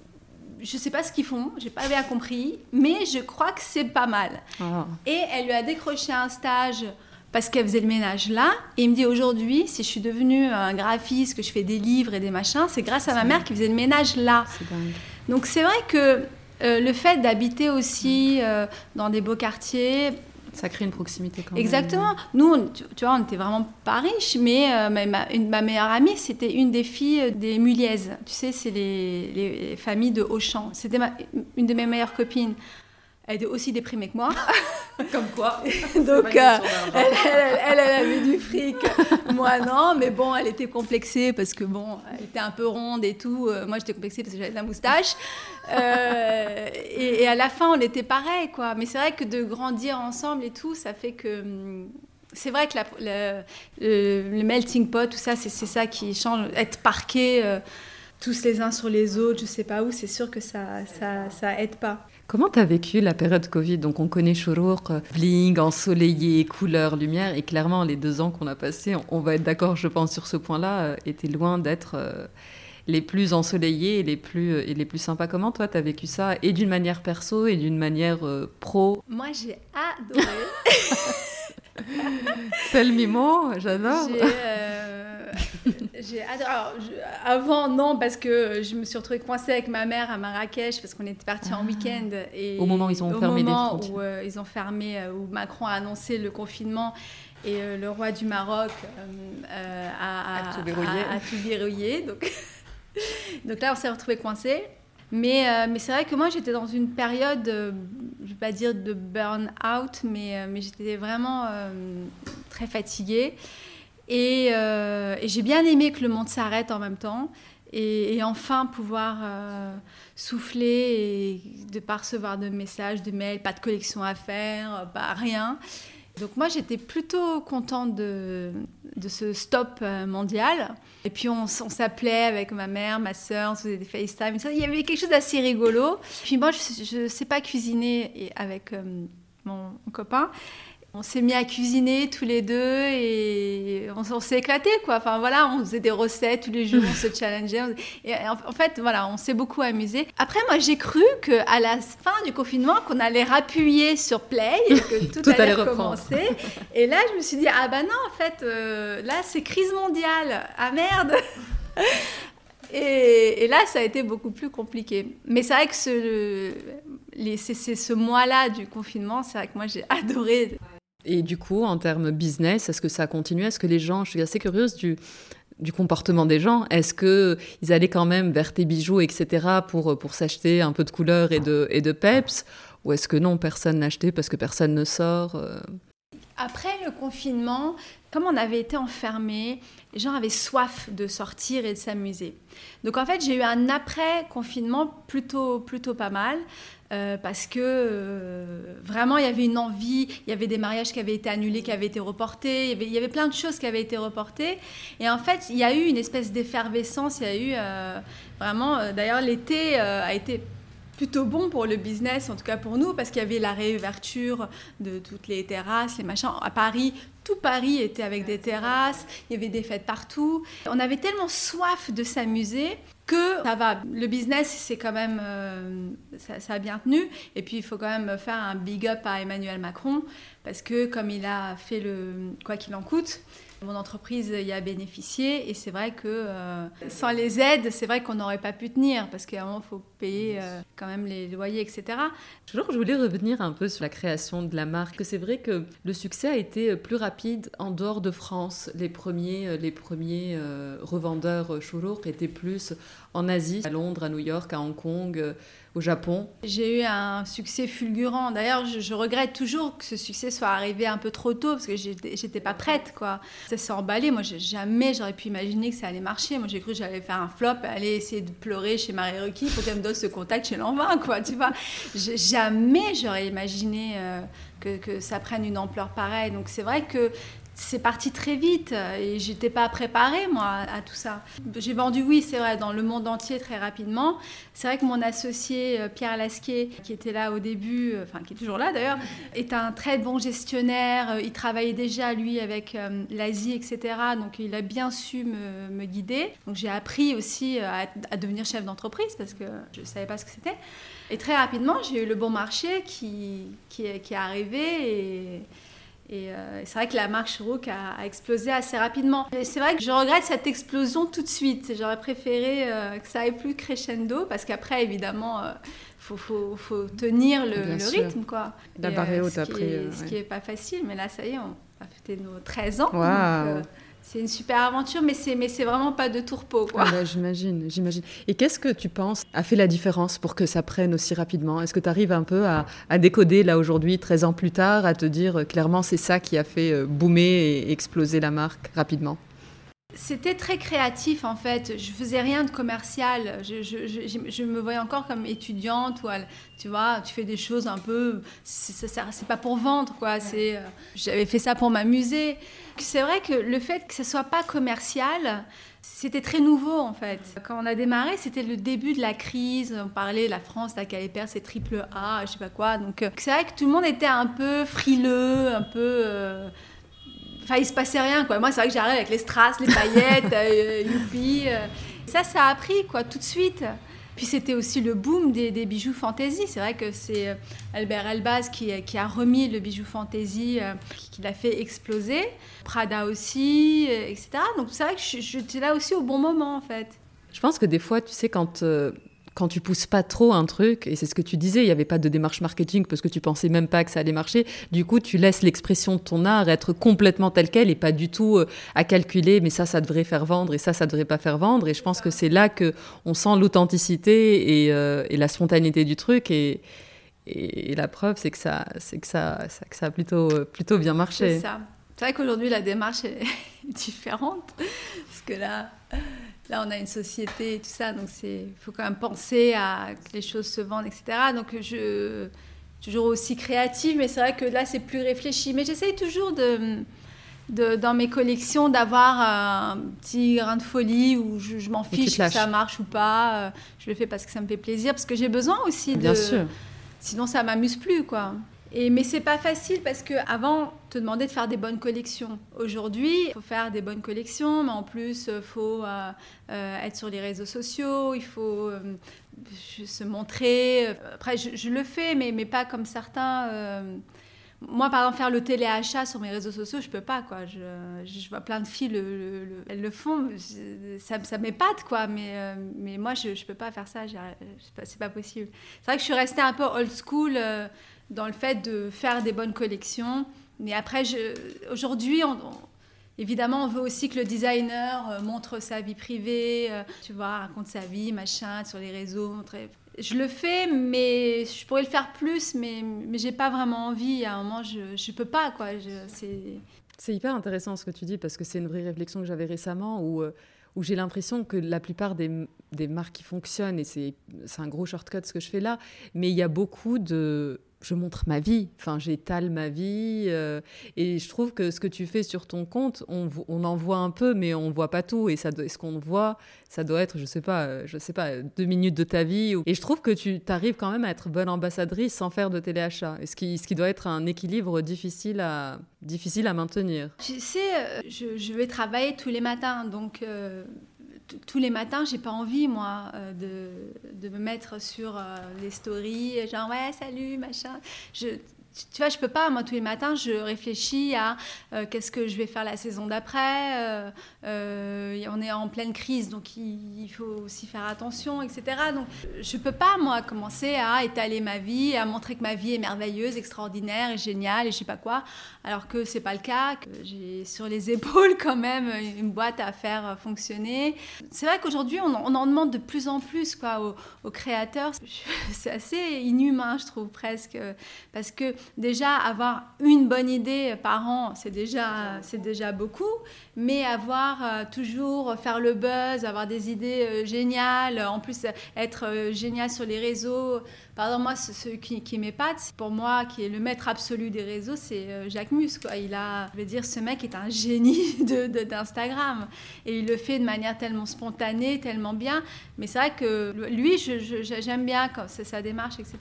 je ne sais pas ce qu'ils font, j'ai pas bien compris, mais je crois que c'est pas mal. Ah. Et elle lui a décroché un stage parce qu'elle faisait le ménage là. Et il me dit aujourd'hui, si je suis devenue un graphiste, que je fais des livres et des machins, c'est grâce à ma mère qui faisait le ménage là. Donc c'est vrai que euh, le fait d'habiter aussi euh, dans des beaux quartiers, ça crée une proximité quand même. Exactement. Nous, tu, vois, on n'était vraiment pas riches, mais euh, ma, une, ma, meilleure amie, c'était une des filles des Muliaises. Tu sais, c'est les, les, familles de Auchan. C'était une de mes meilleures copines. Elle était aussi déprimée que moi. Comme quoi. Donc, euh, elle, elle, avait du fric. moi, non. Mais bon, elle était complexée parce que, bon, elle était un peu ronde et tout. Euh, moi, j'étais complexée parce que j'avais de la moustache. Euh, et, à la fin, on était pareil, quoi. Mais c'est vrai que de grandir ensemble et tout, ça fait que. Hum, c'est vrai que le, melting pot, tout ça, c'est ça qui change. Être parqué tous les uns sur les autres, je sais pas où, c'est sûr que ça, ça, ça aide pas. Comment tu as vécu la période Covid? Donc on connaît Chourouk, bling, ensoleillé, couleur, lumière, et clairement les deux ans qu'on a passés, on, va être d'accord, je pense, sur ce point-là, euh, étaient loin d'être euh, les plus ensoleillés et les plus, euh, et les plus sympas. Comment toi tu as vécu ça, et d'une manière perso et d'une manière pro? Moi j'ai adoré. Tel mimo, j'adore. J'ai avant, non, parce que je me suis retrouvée coincée avec ma mère à Marrakech parce qu'on était partis en ah. week-end. Et au moment où ils ont fermé moment où euh, ils ont fermé, euh, où Macron a annoncé le confinement et euh, le roi du Maroc a, a, tout verrouillé. Donc, donc là, on s'est retrouvés coincés. Mais, mais c'est vrai que moi, j'étais dans une période, je ne vais pas dire de burn-out, mais, mais j'étais vraiment très fatiguée. Euh, et, j'ai bien aimé que le monde s'arrête en même temps et, enfin pouvoir euh, souffler et de pas recevoir de messages, de mails, pas de collection à faire, pas rien. Donc moi j'étais plutôt contente de, de ce stop euh, mondial. Et puis on, s'appelait avec ma mère, ma soeur, on faisait des FaceTime. Il y avait quelque chose d'assez rigolo. Puis moi je ne sais pas cuisiner avec mon copain on s'est mis à cuisiner tous les deux et on, s'est éclaté quoi. Enfin voilà, on faisait des recettes tous les jours, on se challengeait. Et en, fait, voilà, on s'est beaucoup amusé. Après, moi, j'ai cru que à la fin du confinement, qu'on allait rappuyer sur play et que tout, allait, recommencer. Et là, je me suis dit ah bah non, en fait, euh, là, c'est crise mondiale. Ah merde. Et, là, ça a été beaucoup plus compliqué. Mais c'est vrai que ce, c'est ce mois-là du confinement, c'est vrai que moi, j'ai adoré. Et du coup, en termes business, est-ce que ça a continué? Est-ce que les gens, je suis assez curieuse du, du comportement des gens. Est-ce qu'ils allaient quand même vers tes bijoux, etc., pour, pour s'acheter un peu de couleur et de, et de peps? Ou est-ce que non, personne n'achetait parce que personne ne sort euh? Après le confinement, comme on avait été enfermés, les gens avaient soif de sortir et de s'amuser. Donc en fait, j'ai eu un après-confinement plutôt, plutôt pas mal. Euh, parce que euh, vraiment il y avait une envie, il y avait des mariages qui avaient été annulés, qui avaient été reportés, il y avait, plein de choses qui avaient été reportées. Et en fait, il y a eu une espèce d'effervescence, il y a eu euh, vraiment, d'ailleurs l'été a été plutôt bon pour le business, en tout cas pour nous, parce qu'il y avait la réouverture de toutes les terrasses, les machins. À Paris, tout Paris était avec des terrasses, il y avait des fêtes partout. On avait tellement soif de s'amuser que ça va. Le business, c'est quand même, euh, ça, a bien tenu. Et puis, il faut quand même faire un big up à Emmanuel Macron parce que comme il a fait le quoi qu'il en coûte, mon entreprise y a bénéficié et c'est vrai que euh, sans les aides, c'est vrai qu'on n'aurait pas pu tenir parce qu'à un moment, il faut payer euh, quand même les loyers, etc. Toujours, je voulais revenir un peu sur la création de la marque. C'est vrai que le succès a été plus rapide en dehors de France. Les premiers, les premiers revendeurs Shurouk étaient plus en Asie, à Londres, à New York, à Hong Kong, euh, au Japon. J'ai eu un succès fulgurant. D'ailleurs, je, regrette toujours que ce succès soit arrivé un peu trop tôt parce que j'étais pas prête, quoi. Ça s'est emballé. Moi, jamais j'aurais pu imaginer que ça allait marcher. Moi, j'ai cru que j'allais faire un flop, aller essayer de pleurer chez Marie Requis pour qu'elle me donne ce contact chez Lanvin, quoi. Tu vois, jamais j'aurais imaginé euh, que, ça prenne une ampleur pareille. Donc, c'est vrai que c'est parti très vite et j'étais pas préparée moi à, tout ça. J'ai vendu oui c'est vrai dans le monde entier très rapidement. C'est vrai que mon associé euh, Pierre Lasquier qui était là au début, euh, enfin qui est toujours là d'ailleurs, est un très bon gestionnaire. Euh, il travaillait déjà lui avec l'Asie etc. Donc il a bien su me, guider. Donc j'ai appris aussi à, devenir chef d'entreprise parce que je savais pas ce que c'était. Et très rapidement j'ai eu le bon marché qui, est arrivé euh, et c'est vrai que la marque Chourouk a, explosé assez rapidement. C'est vrai que je regrette cette explosion tout de suite. J'aurais préféré euh, que ça aille plus crescendo parce qu'après, évidemment, il euh, faut, faut, tenir le, rythme. Quoi. La barre haute après. ce qui n'est pas facile, mais là, ça y est, on a fêté nos 13 ans c'est une super aventure, mais c'est mais c'est vraiment pas de tourpeau quoi. Ah bah, j'imagine, j'imagine. Et qu'est-ce que tu penses a fait la différence pour que ça prenne aussi rapidement? Est-ce que tu arrives un peu à, décoder là aujourd'hui, 13 ans plus tard, à te dire euh, clairement c'est ça qui a fait euh, boomer et exploser la marque rapidement? C'était très créatif en fait. Je faisais rien de commercial. Je, je, je, me voyais encore comme étudiante ou tu vois, tu fais des choses un peu. C'est pas pour vendre quoi. C'est. Euh, j'avais fait ça pour m'amuser. C'est vrai que le fait que ce soit pas commercial, c'était très nouveau en fait. Quand on a démarré, c'était le début de la crise. On parlait la France, la perd c'est triple A, je sais pas quoi. Donc euh, c'est vrai que tout le monde était un peu frileux, un peu. Euh, enfin, il se passait rien quoi. Moi, c'est vrai que j'arrive avec les strass, les paillettes, euh, youpi. Ça, ça a pris quoi tout de suite. Puis c'était aussi le boom des, bijoux fantaisie. C'est vrai que c'est euh, Albert Elbaz qui, qui, a remis le bijou fantaisie, euh, qui, l'a fait exploser. Prada aussi, euh, etc. Donc c'est vrai que j'étais là aussi au bon moment en fait. Je pense que des fois, tu sais, quand quand tu pousses pas trop un truc, et c'est ce que tu disais, il n'y avait pas de démarche marketing parce que tu pensais même pas que ça allait marcher, du coup, tu laisses l'expression de ton art être complètement telle qu'elle et pas du tout euh, à calculer, mais ça, ça devrait faire vendre et ça, ça devrait pas faire vendre. Et je pense que c'est là que on sent l'authenticité et, euh, la spontanéité du truc. Et, la preuve, c'est que ça, c'est que ça, que ça a plutôt, euh, plutôt bien marché. C'est ça. C'est vrai qu'aujourd'hui, la démarche est différente. Parce que là, Là, on a une société et tout ça, donc il faut quand même penser à que les choses se vendent, etc. Donc, je toujours aussi créative, mais c'est vrai que là, c'est plus réfléchi. Mais j'essaye toujours de, de, dans mes collections d'avoir un petit grain de folie où je, m'en fiche si ça marche ou pas. Je le fais parce que ça me fait plaisir, parce que j'ai besoin aussi Bien Sûr. Sinon, ça m'amuse plus, quoi. Et, mais c'est pas facile parce que avant te demandait de faire des bonnes collections. Aujourd'hui, il faut faire des bonnes collections, mais en plus, il euh, faut euh, euh, être sur les réseaux sociaux, il faut se montrer. Après, je, le fais, mais, mais pas comme certains. moi, par exemple, faire le téléachat sur mes réseaux sociaux, je peux pas, quoi. Je, vois plein de filles, le, elles le font, ça, m'épate, quoi. Mais, mais moi, je, je peux pas faire ça, c'est pas possible. C'est vrai que je suis restée un peu old school dans le fait de faire des bonnes collections. Mais après, aujourd'hui, évidemment, on veut aussi que le designer euh, montre sa vie privée, euh, tu vois, raconte sa vie, machin, sur les réseaux. Je le fais, mais je pourrais le faire plus, mais, mais j'ai pas vraiment envie. À un moment, je, je peux pas, quoi. C'est hyper intéressant ce que tu dis, parce que c'est une vraie réflexion que j'avais récemment, où, euh, où j'ai l'impression que la plupart des, des marques qui fonctionnent, et c'est un gros shortcut ce que je fais là, mais il y a beaucoup de je montre ma vie, enfin j'étale ma vie euh, et je trouve que ce que tu fais sur ton compte, on, en voit un peu mais on voit pas tout et ce qu'on voit, ça doit être je sais euh, sais pas deux minutes de ta vie et je trouve que tu arrives quand même à être bonne ambassadrice sans faire de téléachat, ce qui ce qui doit être un équilibre difficile à difficile à maintenir. Tu sais, euh, je, je vais travailler tous les matins donc tous les matins, j'ai pas envie, moi, euh, de, de, me mettre sur euh, les stories, genre ouais, salut, machin. Tu vois, je peux pas. Moi, tous les matins, je réfléchis à euh, qu'est-ce que je vais faire la saison d'après. Euh, euh, on est en pleine crise, donc il, faut aussi faire attention, etc. Donc, je peux pas, moi, commencer à étaler ma vie, à montrer que ma vie est merveilleuse, extraordinaire et géniale et je sais pas quoi, alors que c'est pas le cas. Que j'ai sur les épaules quand même une boîte à faire fonctionner. C'est vrai qu'aujourd'hui, on, en demande de plus en plus quoi aux, aux créateurs. C'est assez inhumain, je trouve presque, parce que déjà avoir une bonne idée par an, c'est déjà, c'est déjà beaucoup, mais avoir euh, toujours faire le buzz, avoir des idées euh, géniales, en plus être euh, génial sur les réseaux. Par exemple, moi, ce, qui, qui m'épate, pour moi, qui est le maître absolu des réseaux, c'est Jacques Mus. Quoi. Il a, je veux dire, ce mec est un génie de, d'Instagram et il le fait de manière tellement spontanée, tellement bien. Mais c'est vrai que lui, j'aime bien quand sa démarche, etc.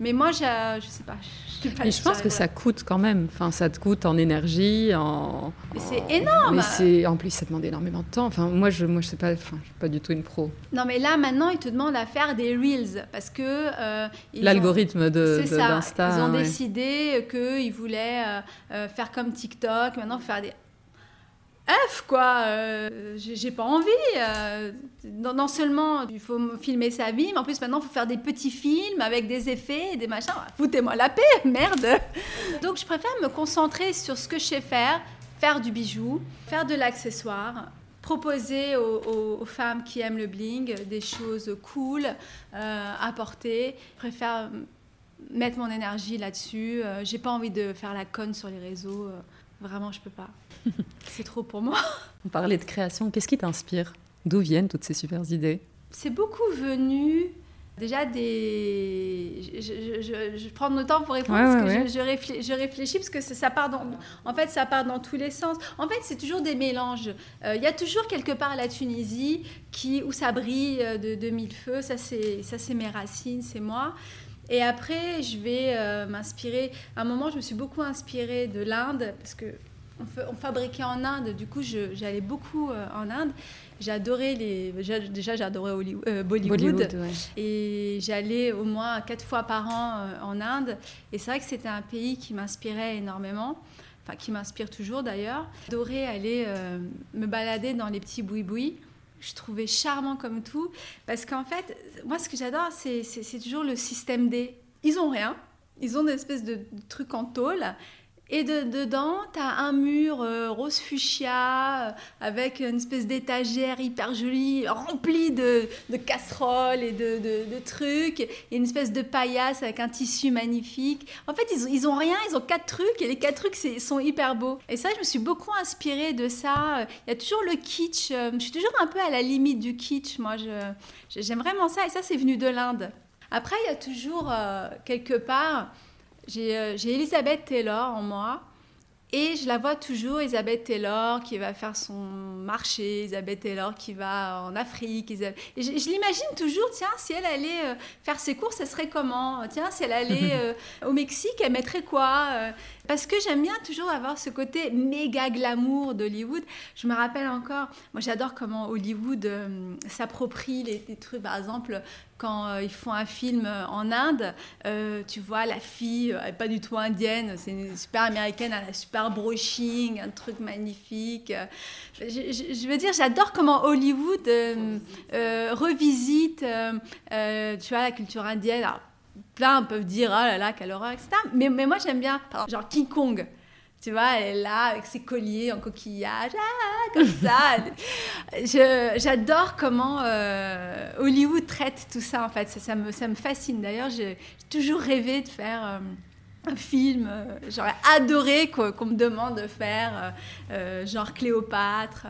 Mais moi, je, je sais pas. Je, pas, je pense que ça coûte quand même. Enfin, ça te coûte en énergie, en. Mais c'est énorme en plus ça demande énormément de temps. Enfin moi je moi je sais pas enfin je suis pas du tout une pro. Non mais là maintenant ils te demandent à faire des reels parce que euh, l'algorithme de d'Insta. Ils ont décidé qu'ils voulaient euh, euh, faire comme TikTok. Maintenant faire des F quoi, j'ai pas envie. non, seulement il faut filmer sa vie, mais en plus maintenant il faut faire des petits films avec des effets, des machins. Foutez-moi la paix, merde. Donc je préfère me concentrer sur ce que je sais faire, faire du bijou, faire de l'accessoire, proposer aux, femmes qui aiment le bling des choses cool euh, à porter. Je préfère mettre mon énergie là-dessus. Euh, j'ai pas envie de faire la conne sur les réseaux. Euh, vraiment, je peux pas. C'est trop pour moi. On parlait de création. Qu'est-ce qui t'inspire? D'où viennent toutes ces super idées? C'est beaucoup venu Déjà, des... je, prends le temps pour répondre parce que je, réfléchis, je, réfléchis, parce que ça, part dans... En fait, ça part dans tous les sens. En fait, c'est toujours des mélanges. Euh, il y a toujours quelque part la Tunisie qui, où ça brille euh, de, de mille feux. Ça, c'est mes racines, c'est moi. Et après, je vais euh, m'inspirer. À un moment, je me suis beaucoup inspirée de l'Inde parce que on, fabriquait en Inde. Du coup, j'allais beaucoup en Inde. J'adorais les. Déjà, j'adorais euh, Bollywood. Et j'allais au moins quatre fois par an euh, en Inde. Et c'est vrai que c'était un pays qui m'inspirait énormément. Enfin, qui m'inspire toujours d'ailleurs. J'adorais aller euh, me balader dans les petits boui-boui. Je trouvais charmant comme tout. Parce qu'en fait, moi, ce que j'adore, c'est toujours le système D. Ils ont rien. Ils ont des espèces de trucs en tôle. Et de, dedans, tu as un mur euh, rose fuchsia euh, avec une espèce d'étagère hyper jolie, remplie de, de casseroles et de, de, trucs, et une espèce de paillasse avec un tissu magnifique. En fait, ils, ils ont rien, ils ont quatre trucs, et les quatre trucs sont hyper beaux. Et ça, je me suis beaucoup inspirée de ça. Il y a toujours le kitsch. Euh, je suis toujours un peu à la limite du kitsch. Moi, j'aime vraiment ça, et ça, c'est venu de l'Inde. Après, il y a toujours quelque part euh, j'ai Elisabeth Taylor en moi. Et je la vois toujours, Elisabeth Taylor qui va faire son marché, Elisabeth Taylor qui va en Afrique. Et je, l'imagine toujours, tiens, si elle allait euh, faire ses courses, ça serait comment? Tiens, si elle allait euh, au Mexique, elle mettrait quoi Parce que j'aime bien toujours avoir ce côté méga glamour d'Hollywood. Je me rappelle encore, moi j'adore comment Hollywood s'approprie les, les, trucs. Par exemple, quand euh, ils font un film euh, en Inde, euh, tu vois la fille, elle n'est pas du tout indienne, c'est une super américaine, elle a un super brushing, un truc magnifique. Je, veux dire, j'adore comment Hollywood revisite, tu vois, la culture indienne. Alors, plein peuvent dire, oh là là, quelle horreur, etc. Mais moi, j'aime bien, genre King Kong. Tu vois, elle est là avec ses colliers en coquillage, ah, comme ça. J'adore comment euh, Hollywood traite tout ça, en fait. Ça, ça me, ça me fascine. D'ailleurs, j'ai toujours rêvé de faire euh, un film. Euh, j'aurais adoré qu'on me demande de faire genre Cléopâtre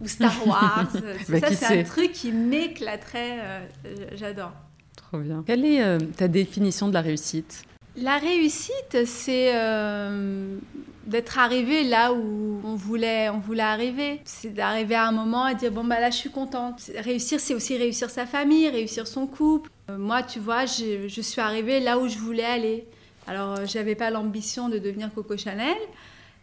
ou Star Wars. Bah, ça, c'est un truc qui m'éclaterait. J'adore. Trop bien. Quelle est ta définition de la réussite? La réussite, c'est euh, d'être arrivé là où on voulait, on voulait arriver. C'est d'arriver à un moment et dire bon bah là je suis contente. Réussir, c'est aussi réussir sa famille, réussir son couple. Euh, moi, tu vois, je, je, suis arrivée là où je voulais aller. Alors, euh, j'avais pas l'ambition de devenir Coco Chanel.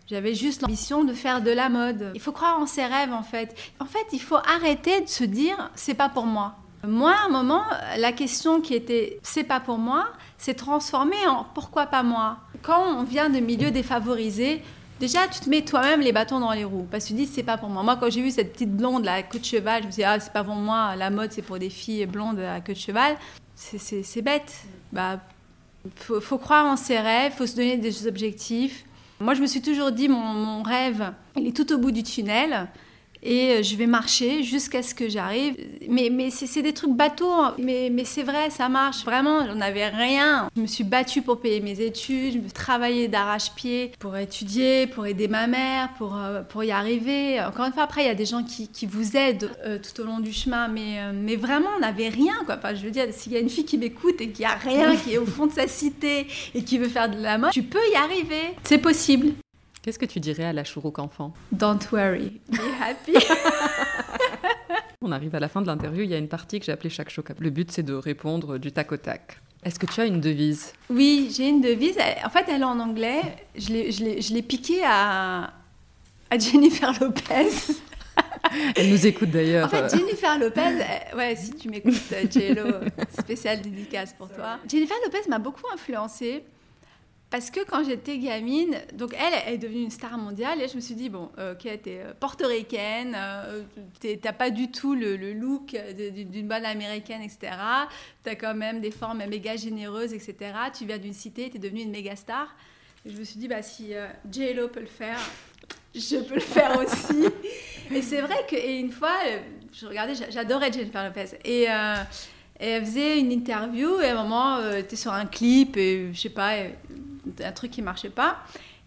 J'avais juste l'ambition de faire de la mode. Il faut croire en ses rêves en fait. En fait, il faut arrêter de se dire c'est pas pour moi. Moi, à un moment, la question qui était c'est pas pour moi s'est transformée en pourquoi pas moi. Quand on vient de milieux défavorisés, déjà tu te mets toi-même les bâtons dans les roues parce que tu dis c'est pas pour moi. Moi, quand j'ai vu cette petite blonde là, à queue de cheval, je me suis dit ah c'est pas pour moi. La mode c'est pour des filles blondes à queue de cheval. C'est bête. Bah, faut, faut croire en ses rêves, faut se donner des objectifs. Moi, je me suis toujours dit, mon, mon rêve, il est tout au bout du tunnel et euh, je vais marcher jusqu'à ce que j'arrive. Mais, mais c'est des trucs bateaux, hein. mais, mais c'est vrai, ça marche. Vraiment, j'en avais rien. Je me suis battue pour payer mes études, je me travaillais d'arrache-pied pour étudier, pour aider ma mère, pour, euh, pour y arriver. Encore une fois, après, il y a des gens qui, qui vous aident euh, tout au long du chemin, mais, mais vraiment, on n'avait rien. Quoi. Enfin, je veux dire, s'il y a une fille qui m'écoute et qui a rien, qui est au fond de sa cité et qui veut faire de la mode, tu peux y arriver. C'est possible. Qu'est-ce que tu dirais à la chourouk enfant? Don't worry, be happy. On arrive à la fin de l'interview, il y a une partie que j'ai appelée chaque choc. Le but, c'est de répondre du tac au tac. Est-ce que tu as une devise? Oui, j'ai une devise. En fait, elle est en anglais. Je l'ai piquée à, à Jennifer Lopez. Elle nous écoute d'ailleurs. En fait, Jennifer Lopez, ouais, si tu m'écoutes, Jello, spécial dédicace pour toi. Jennifer Lopez m'a beaucoup influencée parce que quand j'étais gamine, donc elle, elle est devenue une star mondiale et je me suis dit, bon, euh, ok, t'es euh, portoricaine, euh, t'as pas du tout le, look d'une bonne américaine, etc. T'as quand même des formes méga généreuses, etc. Tu viens d'une cité, t'es devenue une méga star. Et je me suis dit, bah, si J-Lo peut le faire, je peux le faire aussi. et c'est vrai qu'une fois, je regardais, j'adorais Jennifer Lopez. Et et elle faisait une interview et à un moment, elle était sur un clip et je sais pas, un truc qui marchait pas.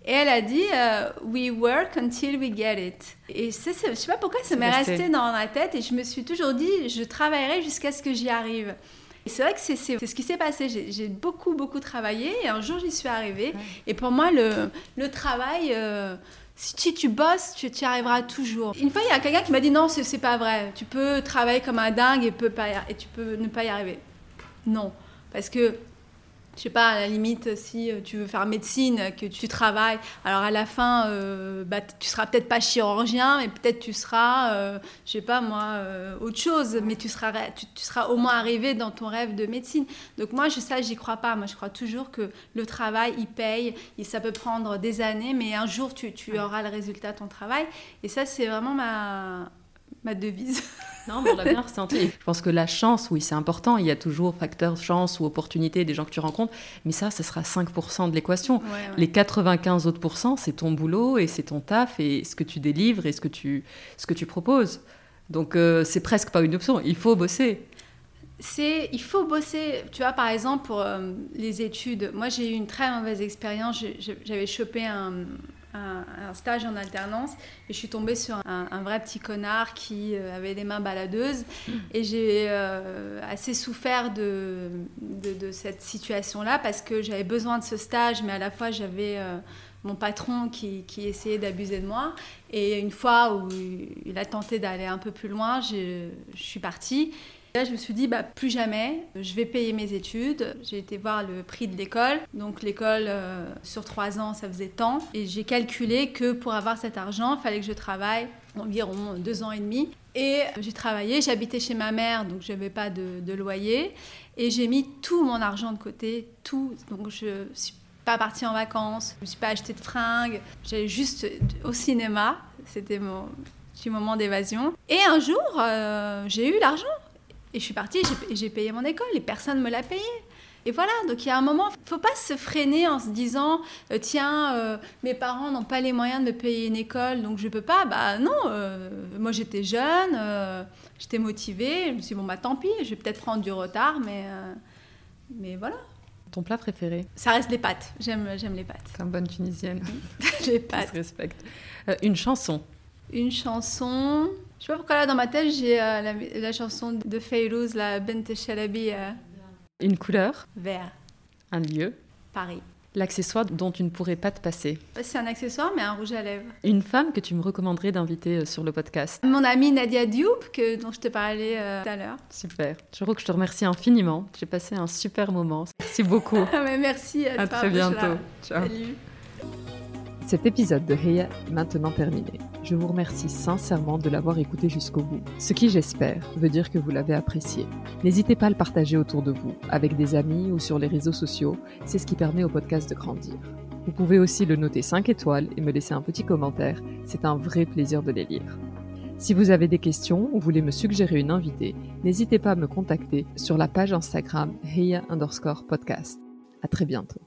Et elle a dit euh, We work until we get it. Et je sais pas pourquoi ça m'est resté. dans la tête et je me suis toujours dit Je travaillerai jusqu'à ce que j'y arrive. Et c'est vrai que c'est, ce qui s'est passé. J'ai, beaucoup, beaucoup travaillé et un jour j'y suis arrivée. Et pour moi, le, le travail. Euh, si tu bosses, tu y arriveras toujours. Une fois, il y a quelqu'un qui m'a dit non, c'est, c'est pas vrai. Tu peux travailler comme un dingue et, peux pas, et tu peux ne pas y arriver. Non, parce que je sais pas, à la limite, si euh, tu veux faire médecine, que tu travailles, alors à la fin, euh, bah, tu seras peut-être pas chirurgien, mais peut-être tu seras, euh, je sais pas moi, euh, autre chose, mais tu seras, tu, seras au moins arrivé dans ton rêve de médecine. Donc moi, je, ça, j'y crois pas. Moi, je crois toujours que le travail, il paye, et ça peut prendre des années, mais un jour, tu, tu auras le résultat de ton travail. Et ça, c'est vraiment ma, ma devise. Non, mais on l'a bien ressenti. Je pense que la chance, oui, c'est important. Il y a toujours facteur chance ou opportunité des gens que tu rencontres. Mais ça, ce sera 5% de l'équation. Les 95 autres pourcents, c'est ton boulot et c'est ton taf et ce que tu délivres et ce que tu, ce que tu proposes. Donc, euh, c'est presque pas une option. Il faut bosser. C'est, il faut bosser. Tu vois, par exemple, pour euh, les études, moi, j'ai eu une très mauvaise expérience. J'avais chopé un, un, stage en alternance et je suis tombée sur un, vrai petit connard qui euh, avait les mains baladeuses et j'ai euh, assez souffert de, cette situation-là parce que j'avais besoin de ce stage mais à la fois j'avais euh, mon patron qui, qui essayait d'abuser de moi et une fois où il a tenté d'aller un peu plus loin, je, je suis partie Je me suis dit, bah, plus jamais, je vais payer mes études. J'ai été voir le prix de l'école. Donc, l'école, euh, sur trois ans, ça faisait tant. Et j'ai calculé que pour avoir cet argent, il fallait que je travaille environ deux ans et demi. Et j'ai travaillé, j'habitais chez ma mère, donc je n'avais pas de, loyer. Et j'ai mis tout mon argent de côté, tout. Donc, je suis pas partie en vacances, je ne me suis pas acheté de fringues. J'allais juste au cinéma. C'était mon petit moment d'évasion. Et un jour, euh, j'ai eu l'argent. Et je suis partie et j'ai payé mon école et personne ne me l'a payé. Et voilà, donc il y a un moment, il ne faut pas se freiner en se disant euh, tiens, euh, mes parents n'ont pas les moyens de me payer une école, donc je ne peux pas. Bah non, euh, moi j'étais jeune, j'étais motivée, je me suis dit bon bah tant pis, je vais peut-être prendre du retard, mais, mais voilà. Ton plat préféré? Ça reste les pâtes, j'aime les pâtes. C'est une bonne tunisienne. les pâtes. Je respecte. une chanson Une chanson. Je sais pas pourquoi là dans ma tête j'ai euh, la, chanson de Fayrouz, la Bent Shalabi. Euh. Une couleur Vert. Un lieu Paris. L'accessoire dont tu ne pourrais pas te passer. C'est un accessoire, mais un rouge à lèvres. Une femme que tu me recommanderais d'inviter euh, sur le podcast. Mon amie Nadia Diop, que, dont je te parlais euh, tout à l'heure. Super. Je crois que je te remercie infiniment. J'ai passé un super moment. Merci beaucoup. merci à, à toi. très bientôt. Ciao. Salut. Cet épisode de Heya est maintenant terminé. Je vous remercie sincèrement de l'avoir écouté jusqu'au bout. Ce qui, j'espère, veut dire que vous l'avez apprécié. N'hésitez pas à le partager autour de vous, avec des amis ou sur les réseaux sociaux. C'est ce qui permet au podcast de grandir. Vous pouvez aussi le noter 5 étoiles et me laisser un petit commentaire. C'est un vrai plaisir de les lire. Si vous avez des questions ou voulez me suggérer une invitée, n'hésitez pas à me contacter sur la page Instagram Heya underscore podcast. À très bientôt.